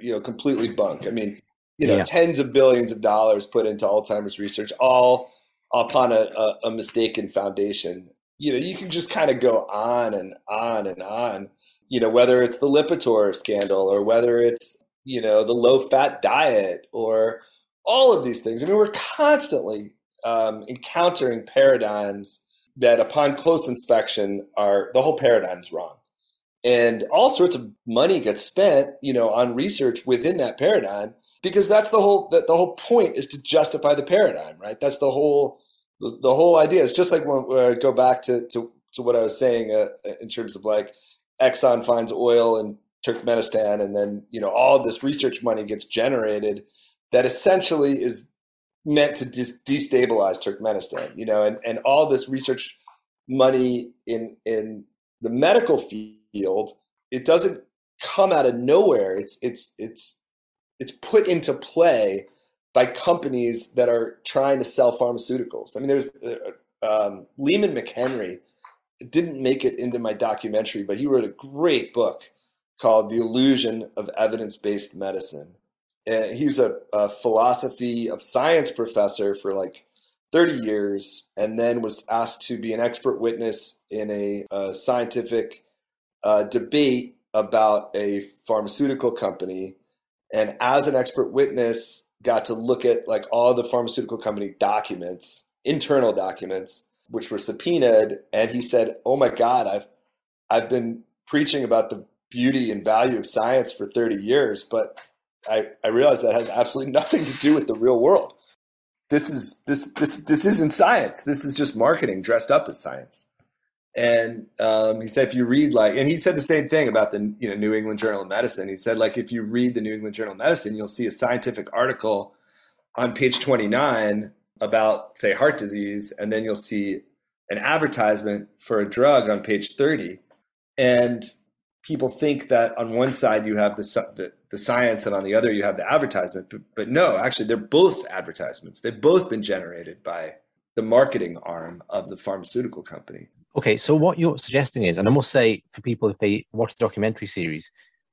you know, completely bunk. I mean, you know, yeah. tens of billions of dollars put into Alzheimer's research, all upon a, a, a mistaken foundation. You know, you can just kind of go on and on and on. You know, whether it's the Lipitor scandal or whether it's you know the low fat diet or all of these things. I mean, we're constantly um, encountering paradigms that upon close inspection are the whole paradigm's wrong. And all sorts of money gets spent you know on research within that paradigm because that's the whole that the whole point is to justify the paradigm right? That's the whole the, the whole idea. It's just like when, when I go back to, to to what i was saying uh, in terms of like exxon finds oil in turkmenistan and then you know all this research money gets generated that essentially is meant to dis- destabilize Turkmenistan, you know, and, and all this research money in in the medical field, it doesn't come out of nowhere. It's it's it's it's put into play by companies that are trying to sell pharmaceuticals. I mean, there's uh, um, Leemon McHenry didn't make it into my documentary, but he wrote a great book called The Illusion of Evidence Based He was a, a, philosophy of science professor for like 30 years and then was asked to be an expert witness in a, a scientific uh, debate about a pharmaceutical company. And as an expert witness got to look at like all the pharmaceutical company documents internal documents which were subpoenaed. And he said oh my god i've i've been preaching about the beauty and value of science for 30 years but I, I realized that has absolutely nothing to do with the real world. This is this this this isn't science. This is just marketing dressed up as science. And um, he said, if you read like, and he said the same thing about the you know New England Journal of Medicine. He said like, if you read the New England Journal of Medicine, you'll see a scientific article on page twenty nine about say heart disease, and then you'll see an advertisement for a drug on page thirty. And people think that on one side you have the, the, the science and on the other you have the advertisement but, but no actually they're both advertisements they've both been generated by the marketing arm of the pharmaceutical company okay so what you're suggesting is and i must say for people if they watch the documentary series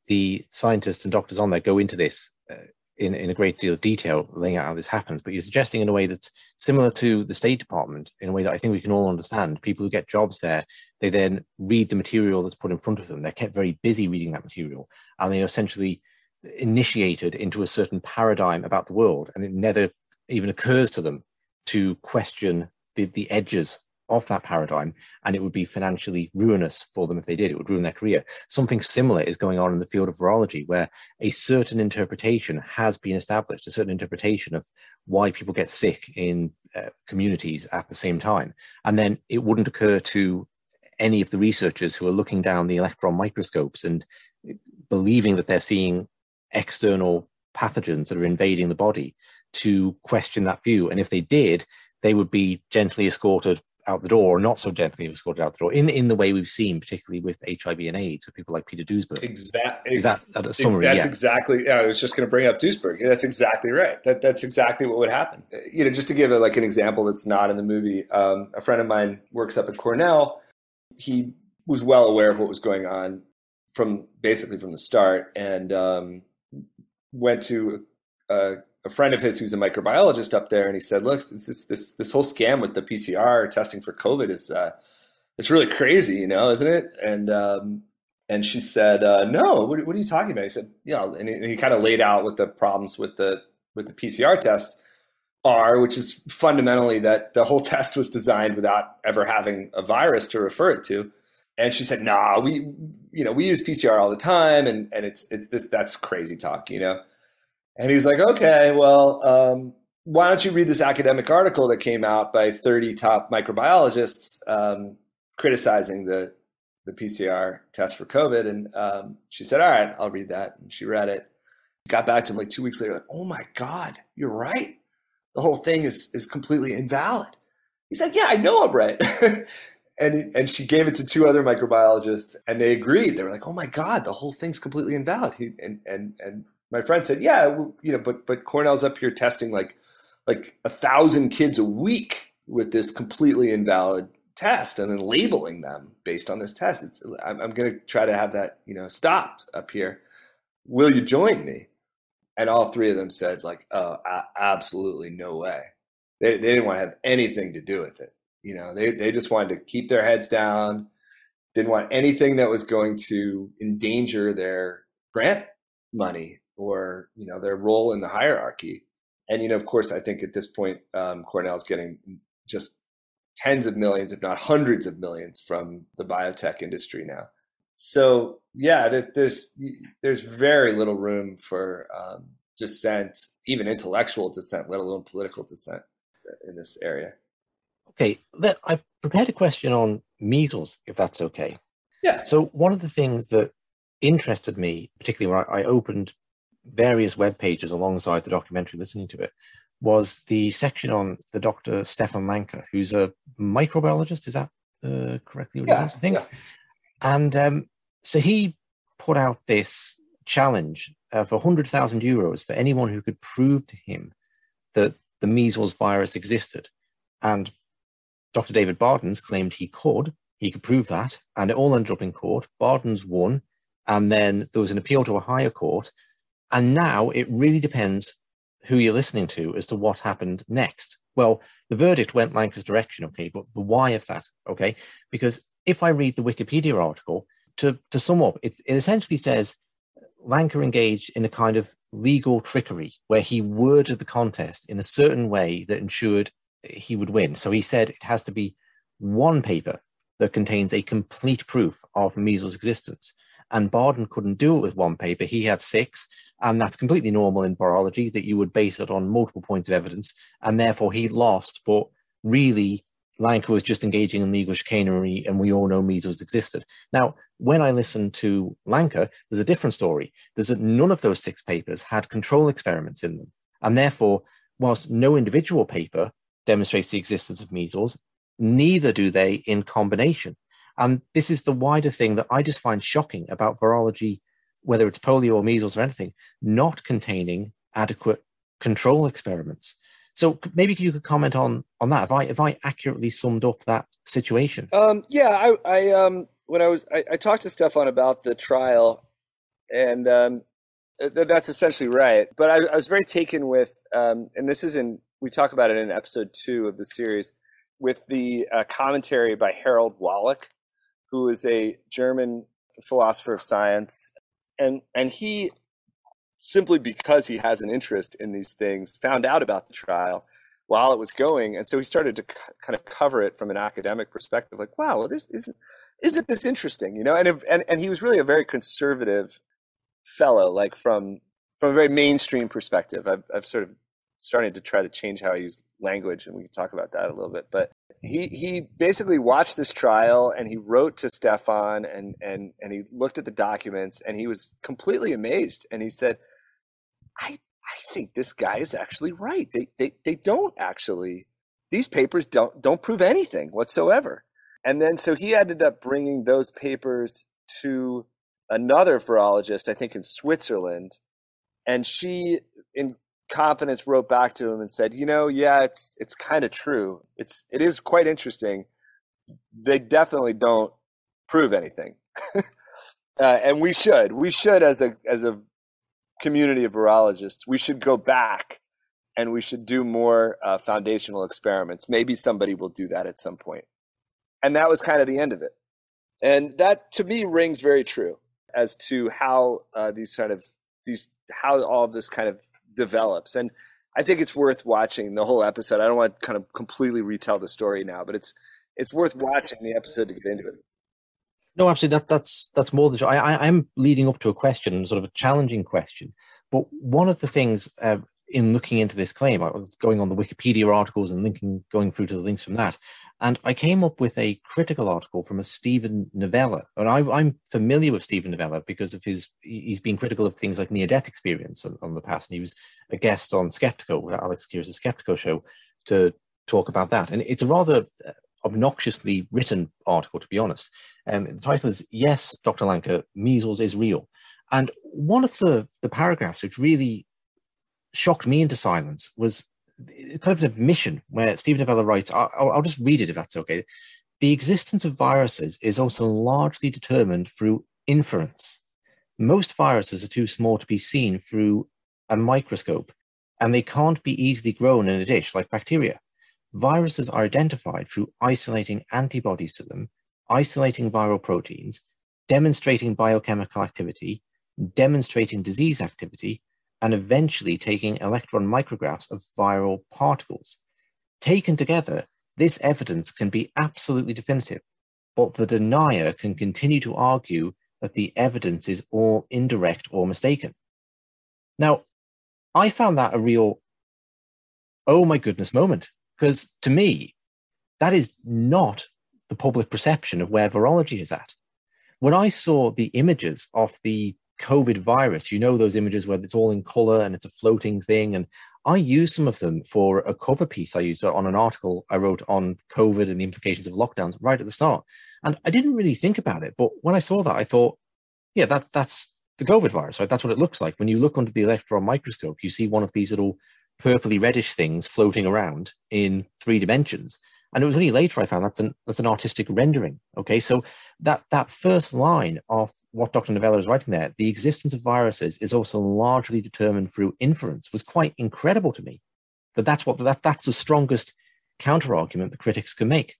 the scientists and doctors on there go into this uh, in, in a great deal of detail laying out how this happens, but you're suggesting in a way that's similar to the State Department, in a way that I think we can all understand. People who get jobs there, they then read the material that's put in front of them. They're kept very busy reading that material, and they're essentially initiated into a certain paradigm about the world, and it never even occurs to them to question the, the edges of that paradigm and it would be financially ruinous for them if they did. It would ruin their career. Something similar is going on in the field of virology where a certain interpretation has been established a certain interpretation of why people get sick in uh, communities at the same time. And then it wouldn't occur to any of the researchers who are looking down the electron microscopes and believing that they're seeing external pathogens that are invading the body to question that view and if they did they would be gently escorted out the door, or not so gently escorted out the door, in in the way we've seen, particularly with HIV and AIDS, with people like Peter Duesberg. Exactly. Is that a summary? That's yeah. exactly. Yeah, I was just going to bring up Duesberg. That's exactly right. That that's exactly what would happen. You know, just to give a, like an example that's not in the movie. Um, a friend of mine works up at Cornell. He was well aware of what was going on from basically from the start, and um, went to a, a friend of his who's a microbiologist up there, and he said, "Look, this this this whole scam with the PCR testing for COVID is uh, it's really crazy, you know, isn't it?" And um, and she said, uh, "No, what, what, are you talking about?" He said, "You know," and he, he kind of laid out what the problems with the with the PCR test are, which is fundamentally that the whole test was designed without ever having a virus to refer it to. And she said, "Nah, we, you know, we use PCR all the time, and and it's it's this that's crazy talk, you know." And he's like, "Okay, well, um, why don't you read this academic article that came out by 30 top microbiologists um, criticizing the the PCR test for COVID?" And um, she said, "All right, I'll read that." And she read it. Got back to him like two weeks later, like, "Oh my God, you're right. The whole thing is is completely invalid." He's like, "Yeah, I know I'm right." and and she gave it to two other microbiologists, and they agreed. They were like, "Oh my god, the whole thing's completely invalid." He, and and and my friend said, "Yeah, you know, but but Cornell's up here testing like like a thousand kids a week with this completely invalid test, and then labeling them based on this test. It's, I'm, I'm going to try to have that you know stopped up here. Will you join me?" And all three of them said, "Like, oh, absolutely no way." They they didn't want to have anything to do with it. You know, they, they just wanted to keep their heads down, didn't want anything that was going to endanger their grant money or, you know, their role in the hierarchy. And, you know, of course, I think at this point, um, Cornell's getting just tens of millions, if not hundreds of millions from the biotech industry now. So yeah, there's, there's very little room for um, dissent, even intellectual dissent, let alone political dissent in this area. Okay, I've prepared a question on measles, if that's okay. Yeah. So one of the things that interested me, particularly when I opened various web pages alongside the documentary, listening to it, was the section on the Dr. Stefan Lanka, who's a microbiologist. Is that uh, correctly what yeah, is, I think? Yeah. And um, so he put out this challenge uh, for 100,000 euros for anyone who could prove to him that the measles virus existed. And Dr. David Bardens claimed he could, he could prove that, and it all ended up in court. Bardens won, and then there was an appeal to a higher court. And now it really depends who you're listening to as to what happened next. Well, the verdict went Lanka's direction, okay, but the why of that, okay? Because if I read the Wikipedia article, to, to sum up, it, it essentially says Lanka engaged in a kind of legal trickery where he worded the contest in a certain way that ensured he would win. So he said it has to be one paper that contains a complete proof of measles existence. And Barden couldn't do it with one paper. He had six, and that's completely normal in virology that you would base it on multiple points of evidence, and therefore he lost. But really, Lanka was just engaging in legal chicanery, and we all know measles existed. Now, when I listen to Lanka, there's a different story. There's that none of those six papers had control experiments in them, and therefore, whilst no individual paper demonstrates the existence of measles, neither do they in combination. And this is the wider thing that I just find shocking about virology, whether it's polio or measles or anything, not containing adequate control experiments. So maybe you could comment on on that. If I if I accurately summed up that situation. Um, yeah, I, I um, when I was I, I, talked to Stefan about the trial, and um, th- that's essentially right. But I, I was very taken with, um, and this is in we talk about it in episode two of the series with the uh, commentary by Harald Walach, who is a German philosopher of science, and and he simply because he has an interest in these things found out about the trial while it was going, and so he started to c- kind of cover it from an academic perspective, like, wow, well, this isn't isn't this interesting, you know? And if, and and he was really a very conservative fellow, like from from a very mainstream perspective. I've I've sort of starting to try to change how I use language, and we can talk about that a little bit. But he he basically watched this trial and he wrote to Stefan and and and he looked at the documents and he was completely amazed and he said, "I I think this guy is actually right. They they they don't actually these papers don't don't prove anything whatsoever. And then so he ended up bringing those papers to another virologist, I think in Switzerland, and she in confidence wrote back to him and said, "You know, yeah, it's it's kind of true. It's it is quite interesting. They definitely don't prove anything." uh, and we should we should as a as a community of virologists we should go back and we should do more uh, foundational experiments. Maybe somebody will do that at some point. And that was kind of the end of it. And that to me rings very true as to how uh, these kind of these how all of this kind of develops. And I think it's worth watching the whole episode. I don't want to kind of completely retell the story now, but it's it's worth watching the episode to get into it. No, absolutely. That that's that's more than I, I I'm leading up to a question, sort of a challenging question. But one of the things uh, in looking into this claim, I was going on the Wikipedia articles and linking, going through to the links from that, and I came up with a critical article from a Steven Novella. And I, am familiar with Steven Novella because of his, he's been critical of things like near death experience on, on, the past. And he was a guest on Skeptiko, Alex Kear's Skeptiko show, to talk about that. And it's a rather uh, obnoxiously written article, to be honest. Um, the title is Yes, Dr. Lanka, Measles is Real. And one of the, the paragraphs which really shocked me into silence was kind of an admission where Steven Novella writes, I'll, I'll just read it if that's okay. The existence of viruses is also largely determined through inference. Most viruses are too small to be seen through a microscope, and they can't be easily grown in a dish like bacteria. Viruses are identified through isolating antibodies to them, isolating viral proteins, demonstrating biochemical activity, demonstrating disease activity, and eventually taking electron micrographs of viral particles. Taken together, this evidence can be absolutely definitive, but the denier can continue to argue that the evidence is all indirect or mistaken. Now, I found that a real, oh my goodness moment, because to me, that is not the public perception of where virology is at. When I saw the images of the COVID virus. You know those images where it's all in color and it's a floating thing. And I use some of them for a cover piece I used on an article I wrote on COVID and the implications of lockdowns right at the start. And I didn't really think about it, but when I saw that, I thought, yeah, that that's the COVID virus, right? That's what it looks like. When you look under the electron microscope, you see one of these little purpley reddish things floating around in three dimensions. And it was only later I found that's an that's an artistic rendering. Okay, so that that first line of what Dr. Novella is writing there, the existence of viruses is also largely determined through inference, was quite incredible to me. That that's what that that's the strongest counter argument the critics can make.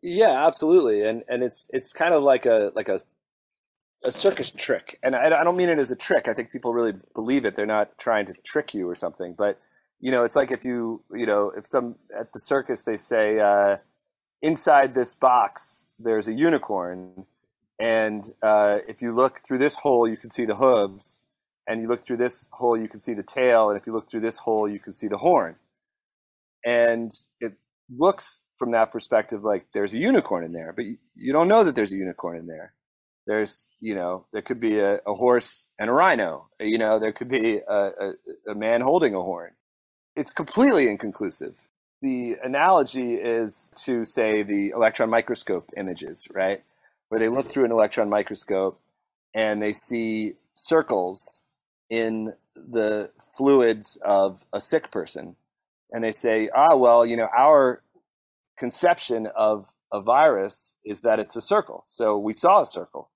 Yeah, absolutely, and and it's it's kind of like a like a a circus trick, and I, I don't mean it as a trick. I think people really believe it. They're not trying to trick you or something, but you know, it's like if you, you know, if some at the circus they say, uh, inside this box there's a unicorn, and uh, if you look through this hole, you can see the hooves, and you look through this hole, you can see the tail, and if you look through this hole, you can see the horn. And it looks from that perspective like there's a unicorn in there, but you, you don't know that there's a unicorn in there. There's, you know, there could be a, a horse and a rhino. You know, there could be a, a, a man holding a horn it's completely inconclusive. The analogy is to say the electron microscope images, right? Where they look through an electron microscope and they see circles in the fluids of a sick person. And they say, ah, well, you know, our conception of a virus is that it's a circle. So we saw a circle.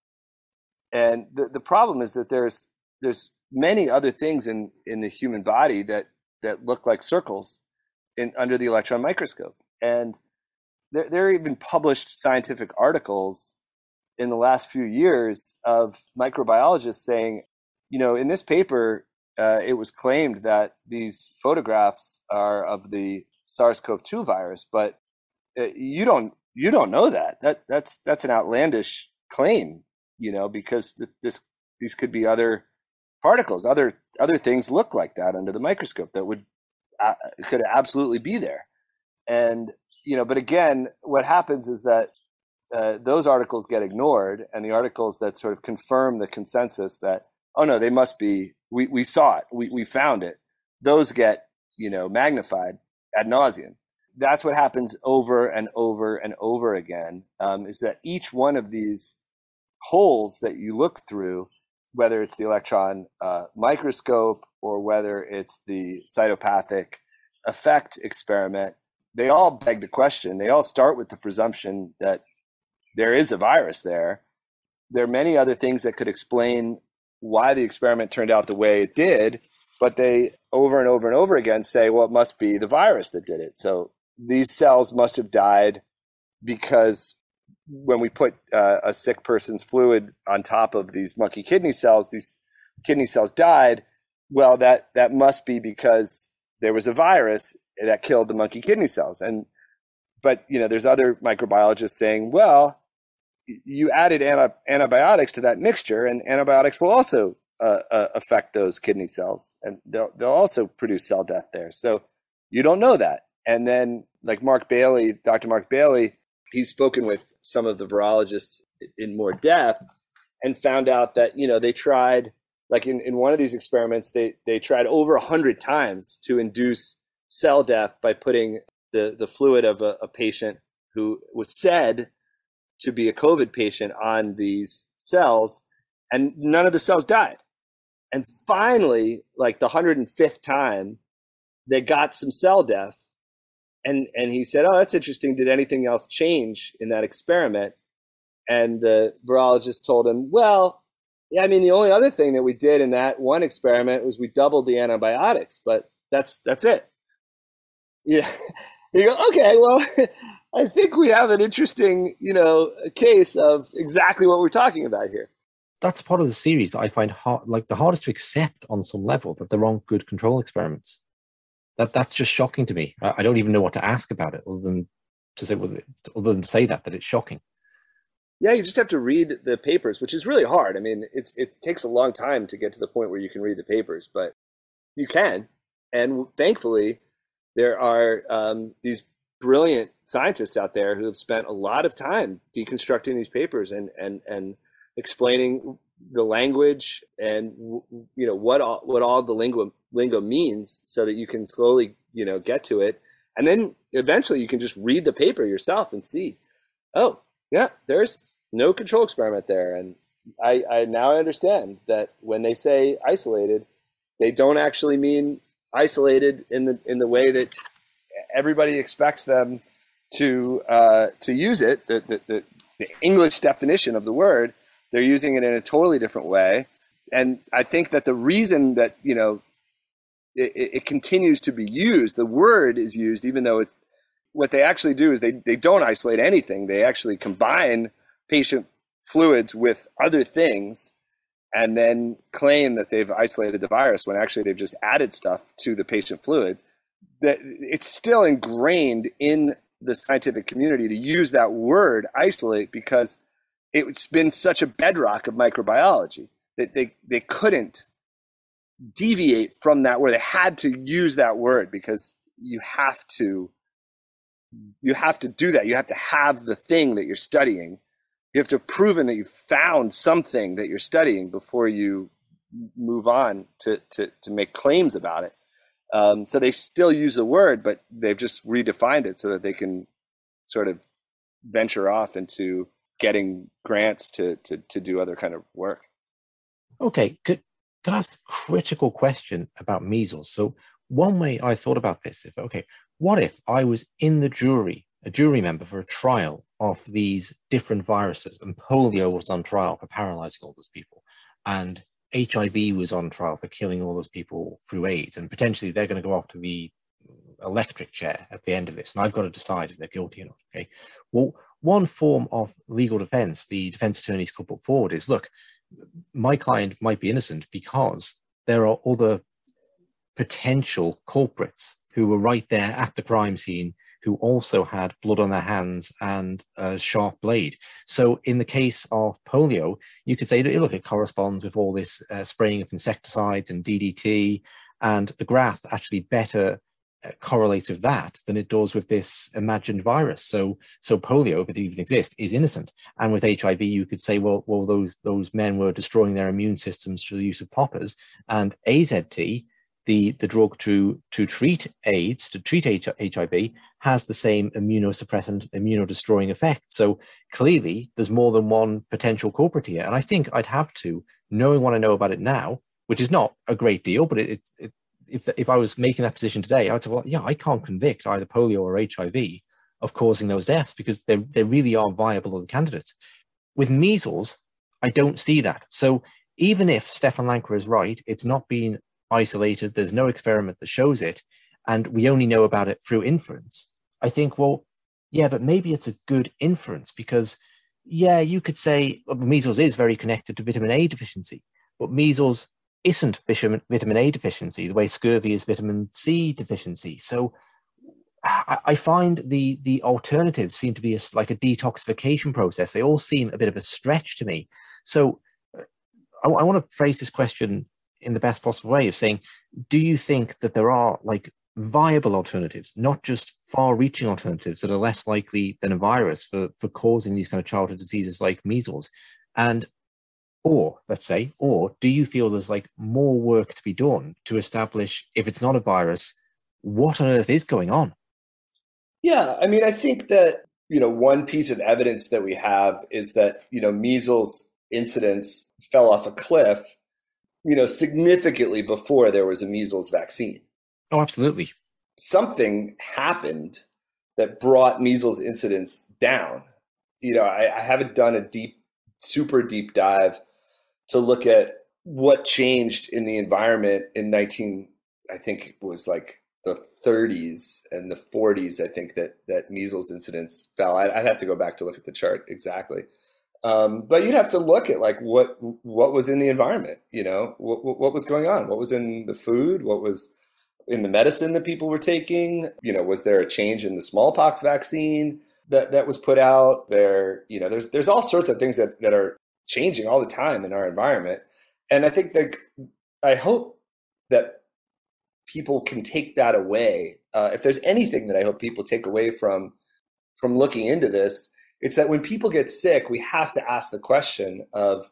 And the, the problem is that there's there's many other things in, in the human body that that look like circles in under the electron microscope. And there, there are even published scientific articles in the last few years of microbiologists saying, you know, in this paper, uh, it was claimed that these photographs are of the SARS-CoV-2 virus, but uh, you don't you don't know that. That that's that's an outlandish claim, you know, because this these could be other particles. Other other things look like that under the microscope that would uh, could absolutely be there. And you know, but again, what happens is that uh, those articles get ignored, and the articles that sort of confirm the consensus that oh no, they must be we we saw it, we we found it. Those get you know magnified ad nauseum. that's what happens over and over and over again. Um, is that each one of these holes that you look through, whether it's the electron uh, microscope or whether it's the cytopathic effect experiment, they all beg the question. They all start with the presumption that there is a virus there. There are many other things that could explain why the experiment turned out the way it did, but they over and over and over again say, well, it must be the virus that did it. So these cells must have died because when we put uh, a sick person's fluid on top of these monkey kidney cells, these kidney cells died. Well, that that must be because there was a virus that killed the monkey kidney cells. And but you know, there's other microbiologists saying, well, you added anti- antibiotics to that mixture, and antibiotics will also uh, uh, affect those kidney cells, and they'll they'll also produce cell death there. So you don't know that. And then, like Mark Bailey, Dr. Mark Bailey, he's spoken with some of the virologists in more depth, and found out that you know they tried, like in, in one of these experiments, they they tried over a hundred times to induce cell death by putting the the fluid of a, a patient who was said to be a COVID patient on these cells, and none of the cells died. And finally, like the 105th time, they got some cell death. And, and he said, Oh, that's interesting. Did anything else change in that experiment? And the virologist told him, Well, yeah, I mean, the only other thing that we did in that one experiment was we doubled the antibiotics, but that's that's it. Yeah. You go, okay, well, I think we have an interesting, you know, case of exactly what we're talking about here. That's part of the series that I find hard, like the hardest to accept on some level that there aren't good control experiments. That that's just shocking to me. I, I don't even know what to ask about it, other than to say, other than say that that it's shocking. Yeah, you just have to read the papers, which is really hard. I mean, it's it takes a long time to get to the point where you can read the papers, but you can. And thankfully, there are um, these brilliant scientists out there who have spent a lot of time deconstructing these papers and and and explaining the language and you know what all, what all the lingo lingo means so that you can slowly you know get to it and then eventually you can just read the paper yourself and see oh yeah there's no control experiment there and I, I now understand that when they say isolated they don't actually mean isolated in the in the way that everybody expects them to uh, to use it. The, the, the, the English definition of the word, they're using it in a totally different way. And I think that the reason that you know it, it continues to be used, the word is used, even though it, what they actually do is they they don't isolate anything. They actually combine patient fluids with other things and then claim that they've isolated the virus when actually they've just added stuff to the patient fluid that it's still ingrained in the scientific community to use that word isolate because it's been such a bedrock of microbiology that they, they couldn't deviate from that where they had to use that word because you have to you have to do that. You have to have the thing that you're studying. You have to have proven that you found something that you're studying before you move on to, to, to make claims about it. Um, so they still use the word, but they've just redefined it so that they can sort of venture off into getting grants to to, to do other kind of work. Okay, could could I ask a critical question about measles? So one way I thought about this, if okay, what if I was in the jury, a jury member for a trial of these different viruses, and polio was on trial for paralyzing all those people, and HIV was on trial for killing all those people through AIDS, and potentially they're going to go off to the electric chair at the end of this, and I've got to decide if they're guilty or not. Okay. Well, one form of legal defense the defense attorneys could put forward is look, my client might be innocent because there are other potential culprits who were right there at the crime scene who also had blood on their hands and a sharp blade. So, in the case of polio, you could say, look, it corresponds with all this uh, spraying of insecticides and DDT, and the graft actually better correlates with that than it does with this imagined virus. So, so polio, if it even exists, is innocent. And with HIV, you could say, well, well, those those men were destroying their immune systems through the use of poppers, and AZT the, the drug to, to treat AIDS, to treat HIV, has the same immunosuppressant, immunodestroying effect. So clearly, there's more than one potential culprit here. And I think I'd have to, knowing what I know about it now, which is not a great deal, but it, it, if, if I was making that decision today, I would say, well, yeah, I can't convict either polio or HIV of causing those deaths because they, they really are viable other candidates. With measles, I don't see that. So even if Stefan Lanka is right, it's not been isolated, there's no experiment that shows it, and we only know about it through inference. I think, well, yeah, but maybe it's a good inference because, yeah, you could say well, measles is very connected to vitamin A deficiency, but measles isn't vitamin A deficiency the way scurvy is vitamin C deficiency. So I find the the alternatives seem to be a, like a detoxification process. They all seem a bit of a stretch to me. So uh, I, I want to phrase this question in the best possible way of saying, do you think that there are like viable alternatives, not just far-reaching alternatives that are less likely than a virus for for causing these kind of childhood diseases like measles? And or let's say, or do you feel there's like more work to be done to establish if it's not a virus, what on earth is going on? Yeah, I mean, I think that, you know, one piece of evidence that we have is that, you know, measles incidence fell off a cliff, you know, significantly before there was a measles vaccine. Oh, absolutely. Something happened that brought measles incidence down. You know, I, I haven't done a deep, super deep dive to look at what changed in the environment in 19, I think it was like the 30s and the 40s, I think that that measles incidence fell. I, would have to go back to look at the chart exactly, um, but you'd have to look at like what what was in the environment. You know, what, what was going on? What was in the food? What was in the medicine that people were taking? You know, was there a change in the smallpox vaccine that that was put out? There, you know, there's there's all sorts of things that that are changing all the time in our environment, and I think that I hope that people can take that away. Uh, if there's anything that I hope people take away from from looking into this, it's that when people get sick, we have to ask the question of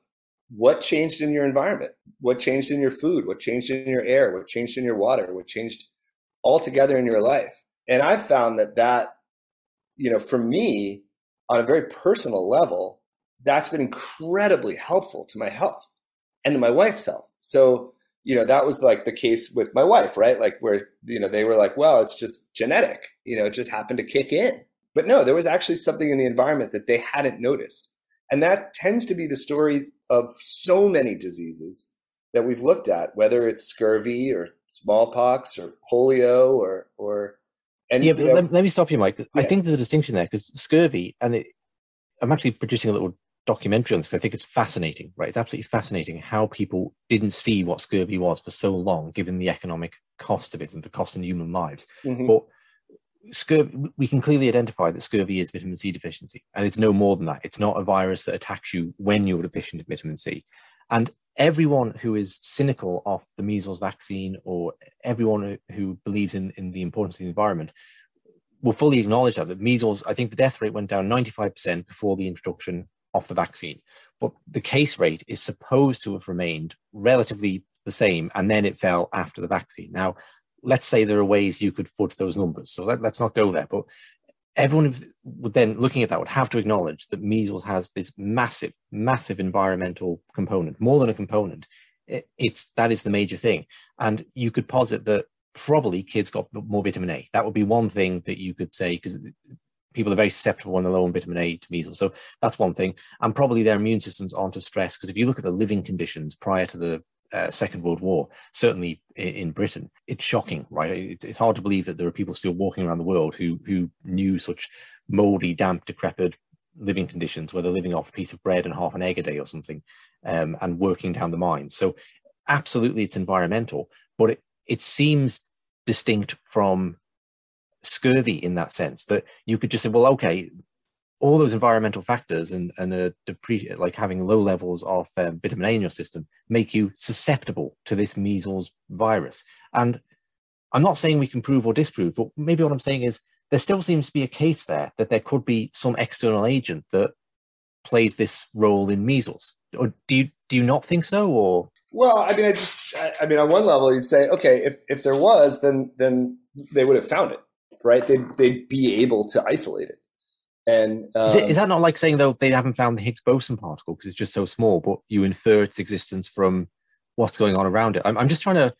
what changed in your environment, what changed in your food, what changed in your air, what changed in your water, what changed altogether in your life. And I've found that that, you know, for me, on a very personal level, that's been incredibly helpful to my health and to my wife's health. So you know, that was like the case with my wife, right? Like where, you know, they were like, well, it's just genetic, you know, it just happened to kick in. But no, there was actually something in the environment that they hadn't noticed. And that tends to be the story of so many diseases that we've looked at, whether it's scurvy or smallpox or polio or, or, and yeah, but let, let, me stop you, Mike. Yeah. I think there's a distinction there because scurvy, and it, I'm actually producing a little documentary on this because I think it's fascinating, right? It's absolutely fascinating how people didn't see what scurvy was for so long, given the economic cost of it and the cost in human lives. Mm-hmm. But scurvy, we can clearly identify that scurvy is vitamin C deficiency, and it's no more than that. It's not a virus that attacks you when you're deficient in vitamin C. And everyone who is cynical of the measles vaccine or everyone who believes in, in the importance of the environment will fully acknowledge that. The measles, I think the death rate went down 95% before the introduction of the vaccine. But the case rate is supposed to have remained relatively the same, and then it fell after the vaccine. Now, let's say there are ways you could foot those numbers. So let, us not go there. But everyone would then, looking at that, would have to acknowledge that measles has this massive, massive environmental component, more than a component. it's that is the major thing. And you could posit that probably kids got more vitamin A. That would be one thing that you could say because people are very susceptible when they're low in vitamin A to measles. So that's one thing. And probably their immune systems aren't as stressed because if you look at the living conditions prior to the uh, Second World War, certainly in, in Britain, it's shocking, right? It's, it's, hard to believe that there are people still walking around the world who who knew such moldy, damp, decrepit living conditions where they're living off a piece of bread and half an egg a day or something, um, and working down the mines. So absolutely, it's environmental, but it, it seems distinct from scurvy in that sense that you could just say, well, okay, all those environmental factors and and a depre- like having low levels of um, vitamin A in your system make you susceptible to this measles virus. And I'm not saying we can prove or disprove, but maybe what I'm saying is there still seems to be a case there that there could be some external agent that plays this role in measles. Or do you do you not think so? Or Well, I mean, I just, I, I mean, on one level, you'd say, okay, if, if there was, then then they would have found it, right? They'd they'd be able to isolate it. And um, is, it, is, that not like saying though they haven't found the Higgs boson particle because it's just so small, but you infer its existence from what's going on around it? I'm, I'm just trying to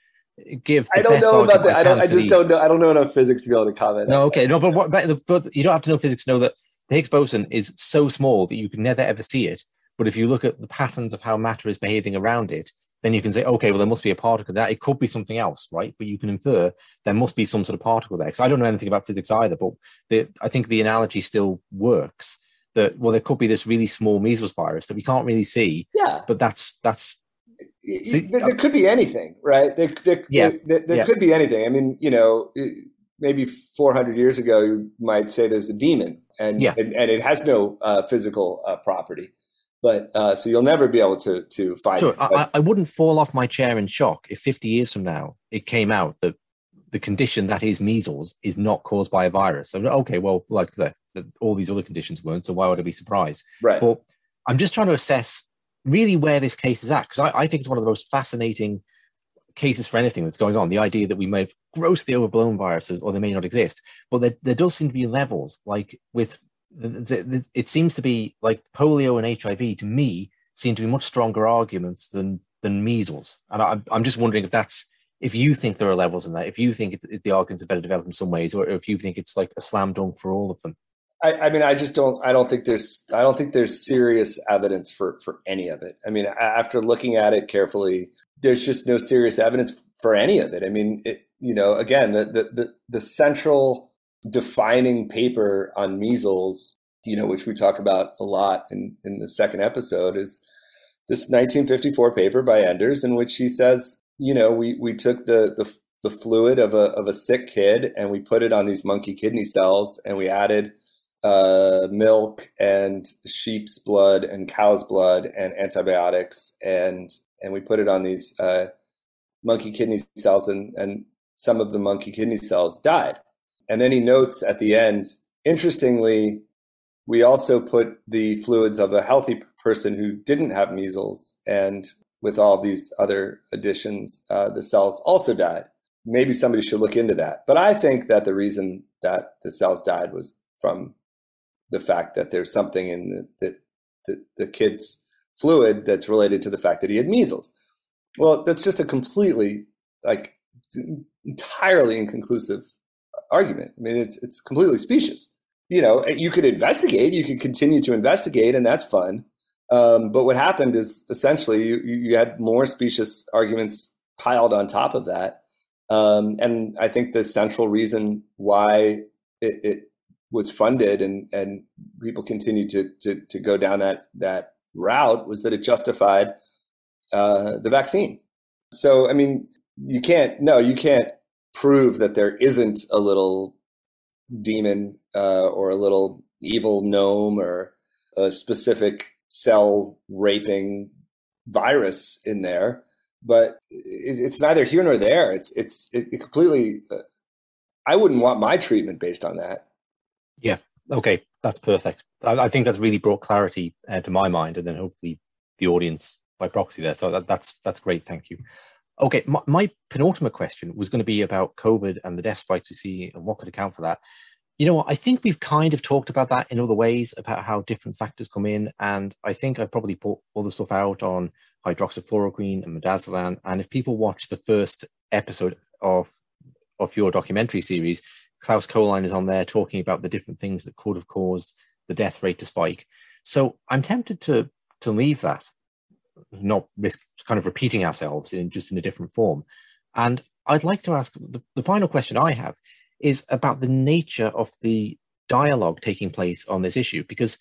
give. I don't know about that. I, don't. I just the, don't know. I don't know enough physics to be able to comment. No, okay, no, but what? But, but you don't have to know physics to know that the Higgs boson is so small that you can never ever see it. But if you look at the patterns of how matter is behaving around it, then you can say, okay, well, there must be a particle there. It could be something else, right? But you can infer there must be some sort of particle there. Because I don't know anything about physics either, but the, I think the analogy still works. That well, there could be this really small measles virus that we can't really see. Yeah. But that's that's. See, there, there, could be anything, right? There, there, yeah. there, there yeah. could be anything. I mean, you know, maybe 400 years ago, you might say there's a demon, and yeah. and, and, it has no uh, physical uh, property but uh, so you'll never be able to to find sure, it. I, I, wouldn't fall off my chair in shock if 50 years from now it came out that the condition that is measles is not caused by a virus. So, okay, well, like the, the, all these other conditions weren't, so why would I be surprised? Right. But I'm just trying to assess really where this case is at because I, I think it's one of the most fascinating cases for anything that's going on. The idea that we may have grossly overblown viruses or they may not exist, but there, there does seem to be levels like with it seems to be like polio and HIV to me seem to be much stronger arguments than than measles. And I'm, I'm just wondering if that's if you think there are levels in that, if you think it, the arguments are better developed in some ways, or if you think it's like a slam dunk for all of them. I, I, mean, I just don't. I don't think there's. I don't think there's serious evidence for for any of it. I mean, after looking at it carefully, there's just no serious evidence for any of it. I mean, it, you know, again, the the the, the central defining paper on measles, you know, which we talk about a lot in, in the second episode, is this 1954 paper by Enders, in which he says, you know, we, we took the, the, the fluid of a, of a sick kid and we put it on these monkey kidney cells and we added uh, milk and sheep's blood and cow's blood and antibiotics and and we put it on these uh, monkey kidney cells and, and some of the monkey kidney cells died and then he notes at the end, interestingly, we also put the fluids of a healthy person who didn't have measles, and with all these other additions, uh, the cells also died. Maybe somebody should look into that. But I think that the reason that the cells died was from the fact that there's something in the, the, the, the kid's fluid that's related to the fact that he had measles. Well, that's just a completely, like, entirely inconclusive argument. I mean, it's it's completely specious. You know, you could investigate, you could continue to investigate, and that's fun. Um, but what happened is essentially you, you had more specious arguments piled on top of that. Um, and I think the central reason why it, it was funded and, and people continued to, to, to, go down that, that route was that it justified uh, the vaccine. So, I mean, you can't, no, you can't prove that there isn't a little demon uh, or a little evil gnome or a specific cell raping virus in there but it's neither here nor there. It's it's it completely uh, i wouldn't want my treatment based on that. Yeah. Okay. That's perfect. I, I think that's really brought clarity uh, to my mind and then hopefully the audience by proxy there. So that, that's that's great. Thank you Okay, my, my, penultimate question was going to be about COVID and the death spike we see and what could account for that. You know, I think we've kind of talked about that in other ways about how different factors come in, and I think I probably put all the stuff out on hydroxychloroquine and midazolam. And if people watch the first episode of of your documentary series, Claus Köhnlein is on there talking about the different things that could have caused the death rate to spike. So I'm tempted to to leave that not risk kind of repeating ourselves in just in a different form. And I'd like to ask the, the final question I have is about the nature of the dialogue taking place on this issue, because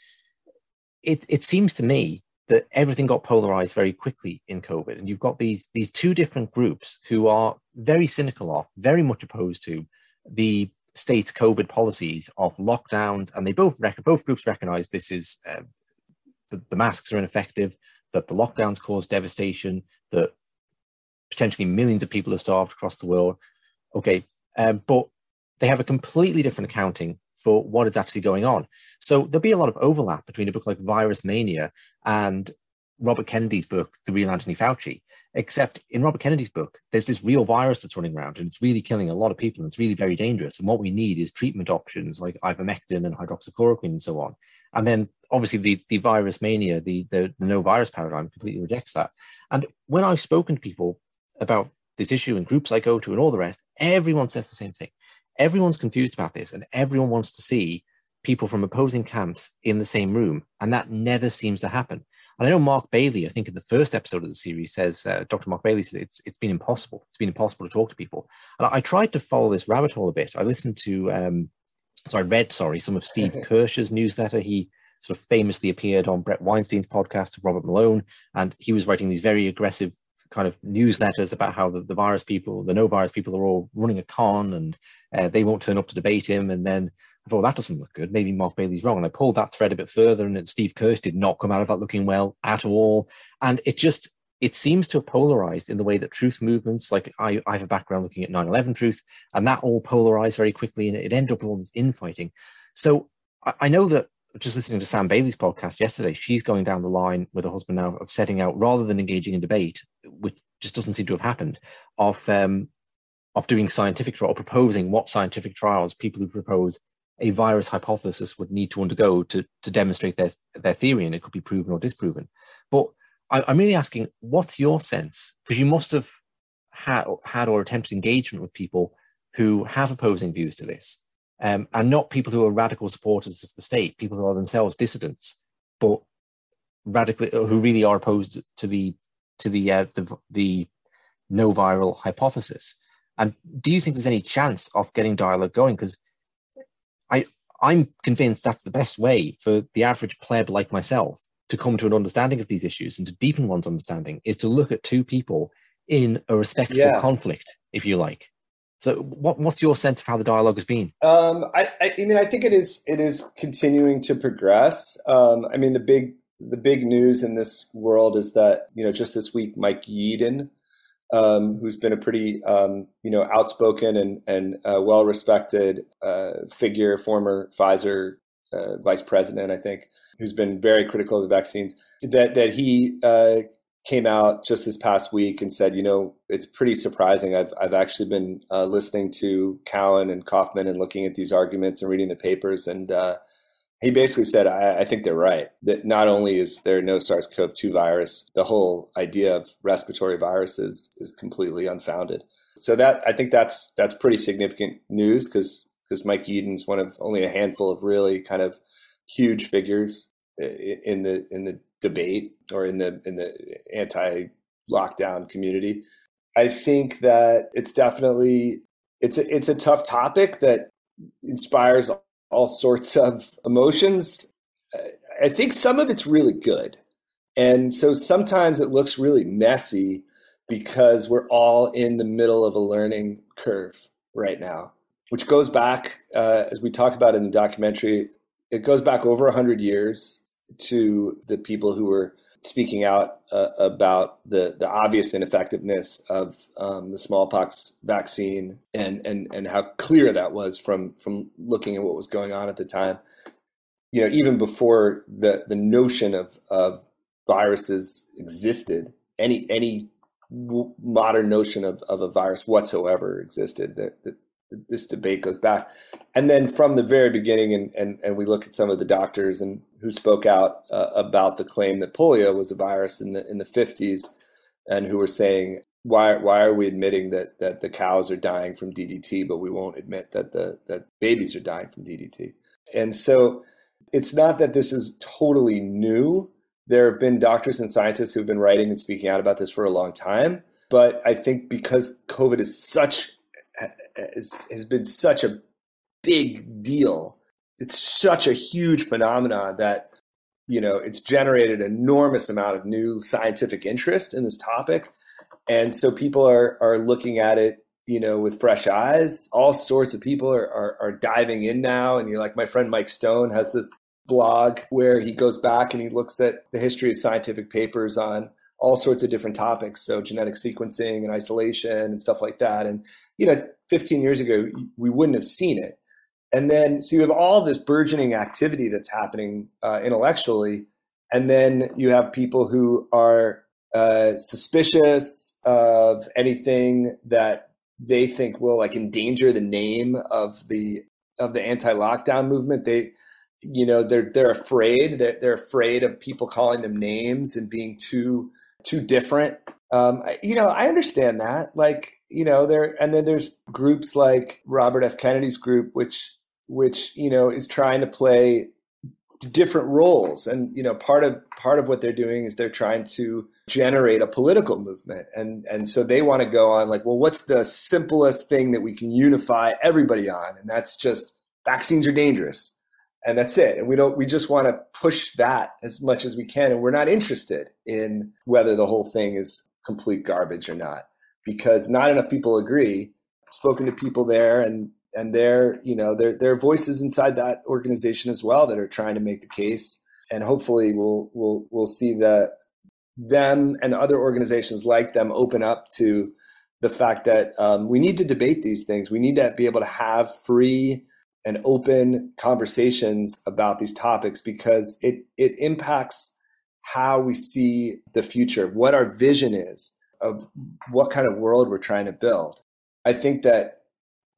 it, it seems to me that everything got polarized very quickly in COVID. And you've got these, these two different groups who are very cynical of, very much opposed to the state's COVID policies of lockdowns. And they both, rec- both groups recognize this is, uh, the, the masks are ineffective that the lockdowns caused devastation, that potentially millions of people are starved across the world. Okay, um, but they have a completely different accounting for what is actually going on. So there'll be a lot of overlap between a book like Virus Mania and Robert Kennedy's book, The Real Anthony Fauci, except in Robert Kennedy's book, there's this real virus that's running around and it's really killing a lot of people and it's really very dangerous. And what we need is treatment options like ivermectin and hydroxychloroquine and so on. And then obviously the, the virus mania, the, the, the no virus paradigm completely rejects that. And when I've spoken to people about this issue in groups I go to and all the rest, everyone says the same thing. Everyone's confused about this and everyone wants to see people from opposing camps in the same room. And that never seems to happen. And I know Mark Bailey, I think in the first episode of the series, says, uh, Dr. Mark Bailey said it's, it's been impossible. It's been impossible to talk to people. And I, I tried to follow this rabbit hole a bit. I listened to, um, so I read, sorry, some of Steve Kirsch's newsletter. He sort of famously appeared on Bret Weinstein's podcast with Robert Malone, and he was writing these very aggressive kind of newsletters about how the, the virus people, the no virus people are all running a con and uh, they won't turn up to debate him. And then I thought, that doesn't look good. Maybe Mark Bailey's wrong. And I pulled that thread a bit further, and Steve Kirsch did not come out of that looking well at all. And it just, it seems to have polarized in the way that truth movements, like I, I have a background looking at 9 11 truth, and that all polarized very quickly, and it ended up with all this infighting. So I, I know that just listening to Sam Bailey's podcast yesterday, she's going down the line with her husband now of setting out rather than engaging in debate, which just doesn't seem to have happened, of um, of doing scientific trial or proposing what scientific trials people who propose a virus hypothesis would need to undergo to, to demonstrate their, their theory, and it could be proven or disproven. But I, am really asking, what's your sense? Because you must have had, had or attempted engagement with people who have opposing views to this, um, and not people who are radical supporters of the state, people who are themselves dissidents, but radically who really are opposed to the to the uh, the, the no viral hypothesis. And do you think there's any chance of getting dialogue going? Because I I'm convinced that's the best way for the average pleb like myself to come to an understanding of these issues and to deepen one's understanding is to look at two people in a respectful yeah. conflict, if you like. So, what, what's your sense of how the dialogue has been? Um, I, I, mean, I think it is it is continuing to progress. Um, I mean, the big the big news in this world is that you know just this week, Mike Yeadon, um, who's been a pretty um, you know outspoken and and uh, well respected uh, figure, former Pfizer uh, vice president, I think, who's been very critical of the vaccines. That that he uh, came out just this past week and said, you know, it's pretty surprising. I've I've actually been uh, listening to Cowan and Kaufman and looking at these arguments and reading the papers and uh, he basically said, I, I, think they're right. That not only is there no SARS CoV 2 virus, the whole idea of respiratory viruses is completely unfounded. So that I think that's that's pretty significant news because because Mike Yeadon's one of only a handful of really kind of huge figures in the in the debate or in the in the anti lockdown community. I think that it's definitely it's a, it's a tough topic that inspires all sorts of emotions. I think some of it's really good. And so sometimes it looks really messy because we're all in the middle of a learning curve right now, which goes back, uh, as we talk about in the documentary, it goes back over 100 years to the people who were speaking out uh, about the, the obvious ineffectiveness of um, the smallpox vaccine and, and, and how clear that was from, from looking at what was going on at the time. You know, even before the, the notion of, of viruses existed, any, any modern notion of, of a virus whatsoever existed, that, that this debate goes back. And then from the very beginning, and, and, and we look at some of the doctors and who spoke out uh, about the claim that polio was a virus in the in the 50s, and who were saying why why are we admitting that that the cows are dying from DDT, but we won't admit that the that babies are dying from DDT? And so it's not that this is totally new. There have been doctors and scientists who have been writing and speaking out about this for a long time. But I think because COVID is such has, has been such a big deal. It's such a huge phenomenon that you know it's generated enormous amount of new scientific interest in this topic, and so people are are looking at it you know with fresh eyes. All sorts of people are are, are diving in now, and you're like my friend Mike Stone has this blog where he goes back and he looks at the history of scientific papers on all sorts of different topics. So genetic sequencing and isolation and stuff like that. And, you know, 15 years ago, we wouldn't have seen it. And then, so you have all this burgeoning activity that's happening uh, intellectually. And then you have people who are uh, suspicious of anything that they think will like endanger the name of the of the anti-lockdown movement. They, you know, they're they're afraid. They're they're afraid of people calling them names and being too too different. Um, you know, I understand that. Like, you know, there and then there's groups like Robert F. Kennedy's group, which which you know is trying to play different roles and you know part of part of what they're doing is they're trying to generate a political movement and and so they want to go on like well what's the simplest thing that we can unify everybody on and that's just vaccines are dangerous and that's it. And we don't we just want to push that as much as we can. And we're not interested in whether the whole thing is complete garbage or not because not enough people agree. I've spoken to people there and and there you know there there are voices inside that organization as well that are trying to make the case. And hopefully we'll we'll we'll see that them and other organizations like them open up to the fact that um, we need to debate these things. We need to be able to have free and open conversations about these topics because it it impacts how we see the future what our vision is of what kind of world we're trying to build. I think that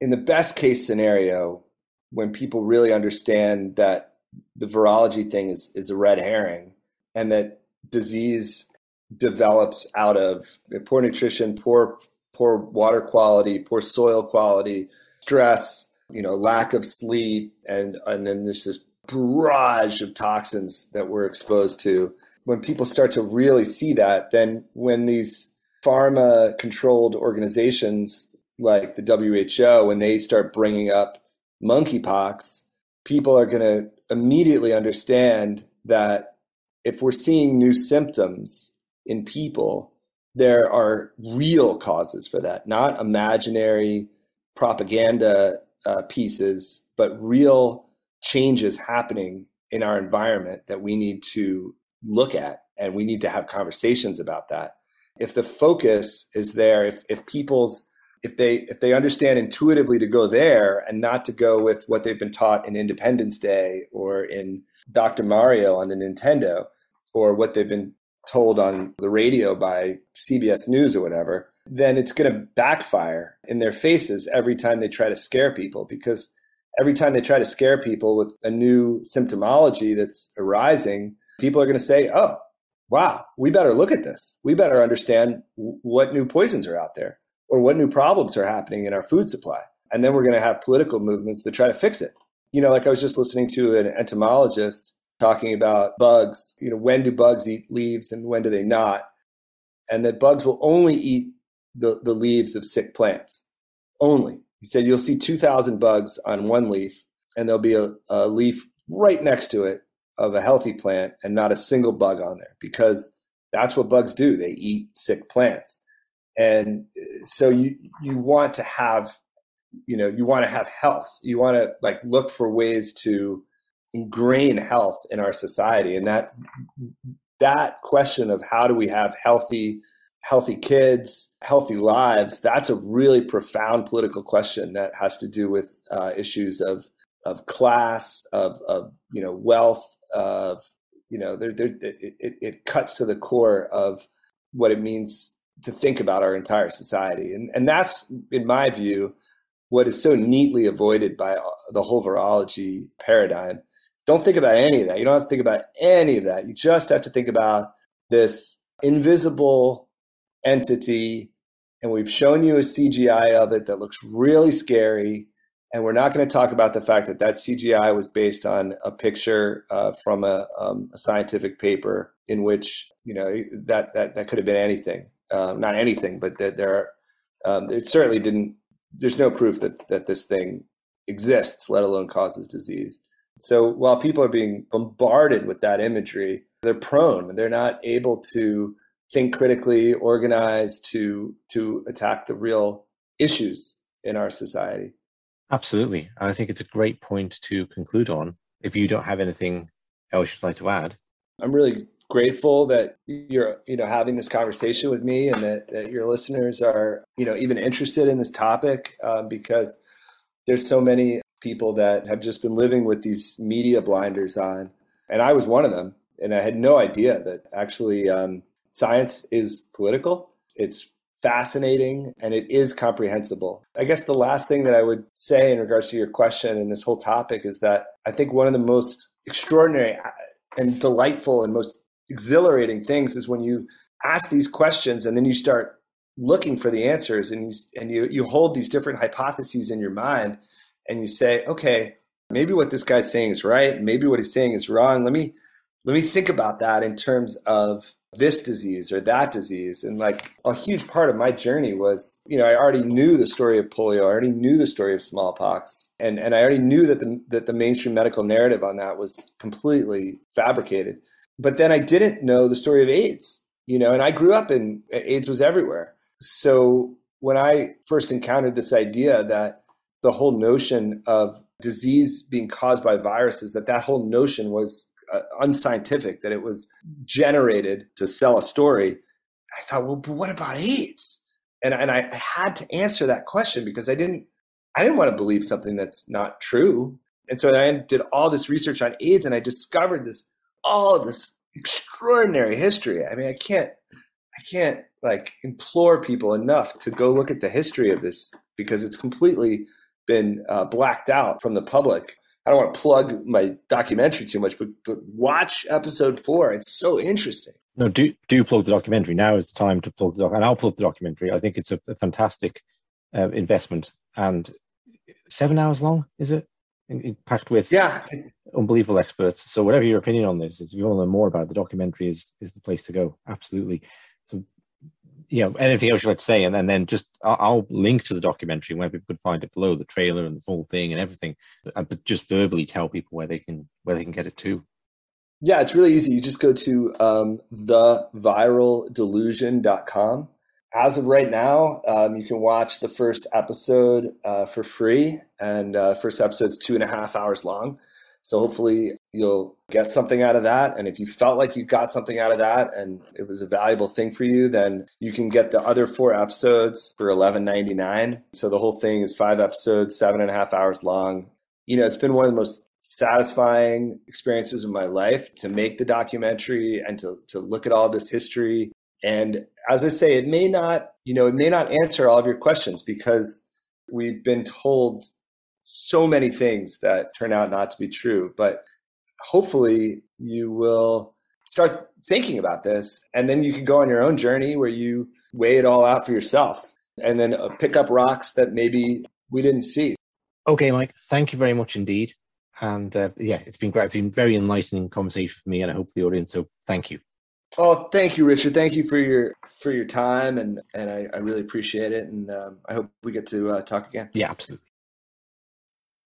in the best case scenario, when people really understand that the virology thing is, is a red herring and that disease develops out of poor nutrition, poor poor water quality, poor soil quality, stress, you know, lack of sleep, and and then there's this barrage of toxins that we're exposed to. When people start to really see that, then when these pharma controlled organizations like the WHO, when they start bringing up monkeypox, people are going to immediately understand that if we're seeing new symptoms in people, there are real causes for that, not imaginary propaganda uh, pieces, but real changes happening in our environment that we need to look at and we need to have conversations about that. If the focus is there, if, if people's if they if they understand intuitively to go there and not to go with what they've been taught in Independence Day or in Dr. Mario on the Nintendo or what they've been told on the radio by CBS News or whatever, then it's going to backfire in their faces every time they try to scare people because every time they try to scare people with a new symptomology that's arising, people are going to say, "Oh, wow, we better look at this. We better understand what new poisons are out there." or what new problems are happening in our food supply. And then we're going to have political movements that try to fix it. You know, like I was just listening to an entomologist talking about bugs, you know, when do bugs eat leaves and when do they not? And that bugs will only eat the, the leaves of sick plants. Only. He said you'll see 2,000 bugs on one leaf, and there'll be a, a leaf right next to it of a healthy plant and not a single bug on there because that's what bugs do. They eat sick plants and uh, so you you want to have you know you want to have health you want to like look for ways to ingrain health in our society and that that question of how do we have healthy healthy kids healthy lives that's a really profound political question that has to do with uh, issues of of class of, of you know wealth of you know it, it cuts to the core of what it means to think about our entire society. And, and that's, in my view, what is so neatly avoided by the whole virology paradigm. Don't think about any of that. You don't have to think about any of that. You just have to think about this invisible entity. And we've shown you a CGI of it that looks really scary. And we're not going to talk about the fact that that CGI was based on a picture uh, from a, um, a scientific paper in which you know that that that could have been anything um, not anything, but that there are, um, it certainly didn't, there's no proof that, that this thing exists, let alone causes disease. So while people are being bombarded with that imagery, they're prone, and they're not able to think critically, organize to, to attack the real issues in our society. Absolutely. I think it's a great point to conclude on. If you don't have anything else you'd like to add, I'm really grateful that you're you know having this conversation with me and that, that your listeners are you know even interested in this topic um, because there's so many people that have just been living with these media blinders on and i was one of them and I had no idea that actually um, science is political. It's fascinating and it is comprehensible. I guess the last thing that I would say in regards to your question and this whole topic is that I think one of the most extraordinary uh, and delightful and most exhilarating things is when you ask these questions and then you start looking for the answers and you and you you hold these different hypotheses in your mind and you say okay maybe what this guy's saying is right maybe what he's saying is wrong let me let me think about that in terms of this disease or that disease. And like a huge part of my journey was you know i already knew the story of polio. I already knew the story of smallpox. And and i already knew that the that the mainstream medical narrative on that was completely fabricated. But then i didn't know the story of aids you know and i grew up in aids was everywhere. So when i first encountered this idea that the whole notion of disease being caused by viruses that that whole notion was uh, unscientific, that it was generated to sell a story. I thought, well, but what about AIDS? And, and I had to answer that question because I didn't I didn't want to believe something that's not true. And so I did all this research on AIDS and I discovered this all of this extraordinary history. I mean, I can't I can't like implore people enough to go look at the history of this because it's completely been uh, blacked out from the public. I don't want to plug my documentary too much, but but watch episode four. It's so interesting. No, do do plug the documentary. Now is the time to plug the doc, and I'll plug the documentary. I think it's a, a fantastic uh, investment, and seven hours long is it? In, in, packed with yeah unbelievable experts. So whatever your opinion on this is, if you want to learn more about it, the documentary is is the place to go. Absolutely. So you know, anything else you'd like to say, and then, and then just I'll, I'll, link to the documentary where people could find it below the trailer and the full thing and everything, uh, but just verbally tell people where they can where they can get it to. Yeah, it's really easy. You just go to um, theviraldelusion.com. As of right now, um, you can watch the first episode uh, for free, and uh, first episode's two and a half hours long. So hopefully you'll get something out of that. And if you felt like you got something out of that and it was a valuable thing for you, then you can get the other four episodes for eleven ninety nine. So the whole thing is five episodes, seven and a half hours long. You know, it's been one of the most satisfying experiences of my life to make the documentary and to to look at all this history. And as I say, it may not, you know, it may not answer all of your questions because we've been told so many things that turn out not to be true. But hopefully, you will start thinking about this, and then you can go on your own journey where you weigh it all out for yourself and then uh, pick up rocks that maybe we didn't see. Okay, Mike, thank you very much indeed. And uh, yeah, it's been great. It's been very enlightening conversation for me, and I hope the audience. So thank you. Oh, thank you, Richard. Thank you for your for your time, and and I, I really appreciate it. And um, I hope we get to uh, talk again. Yeah, absolutely.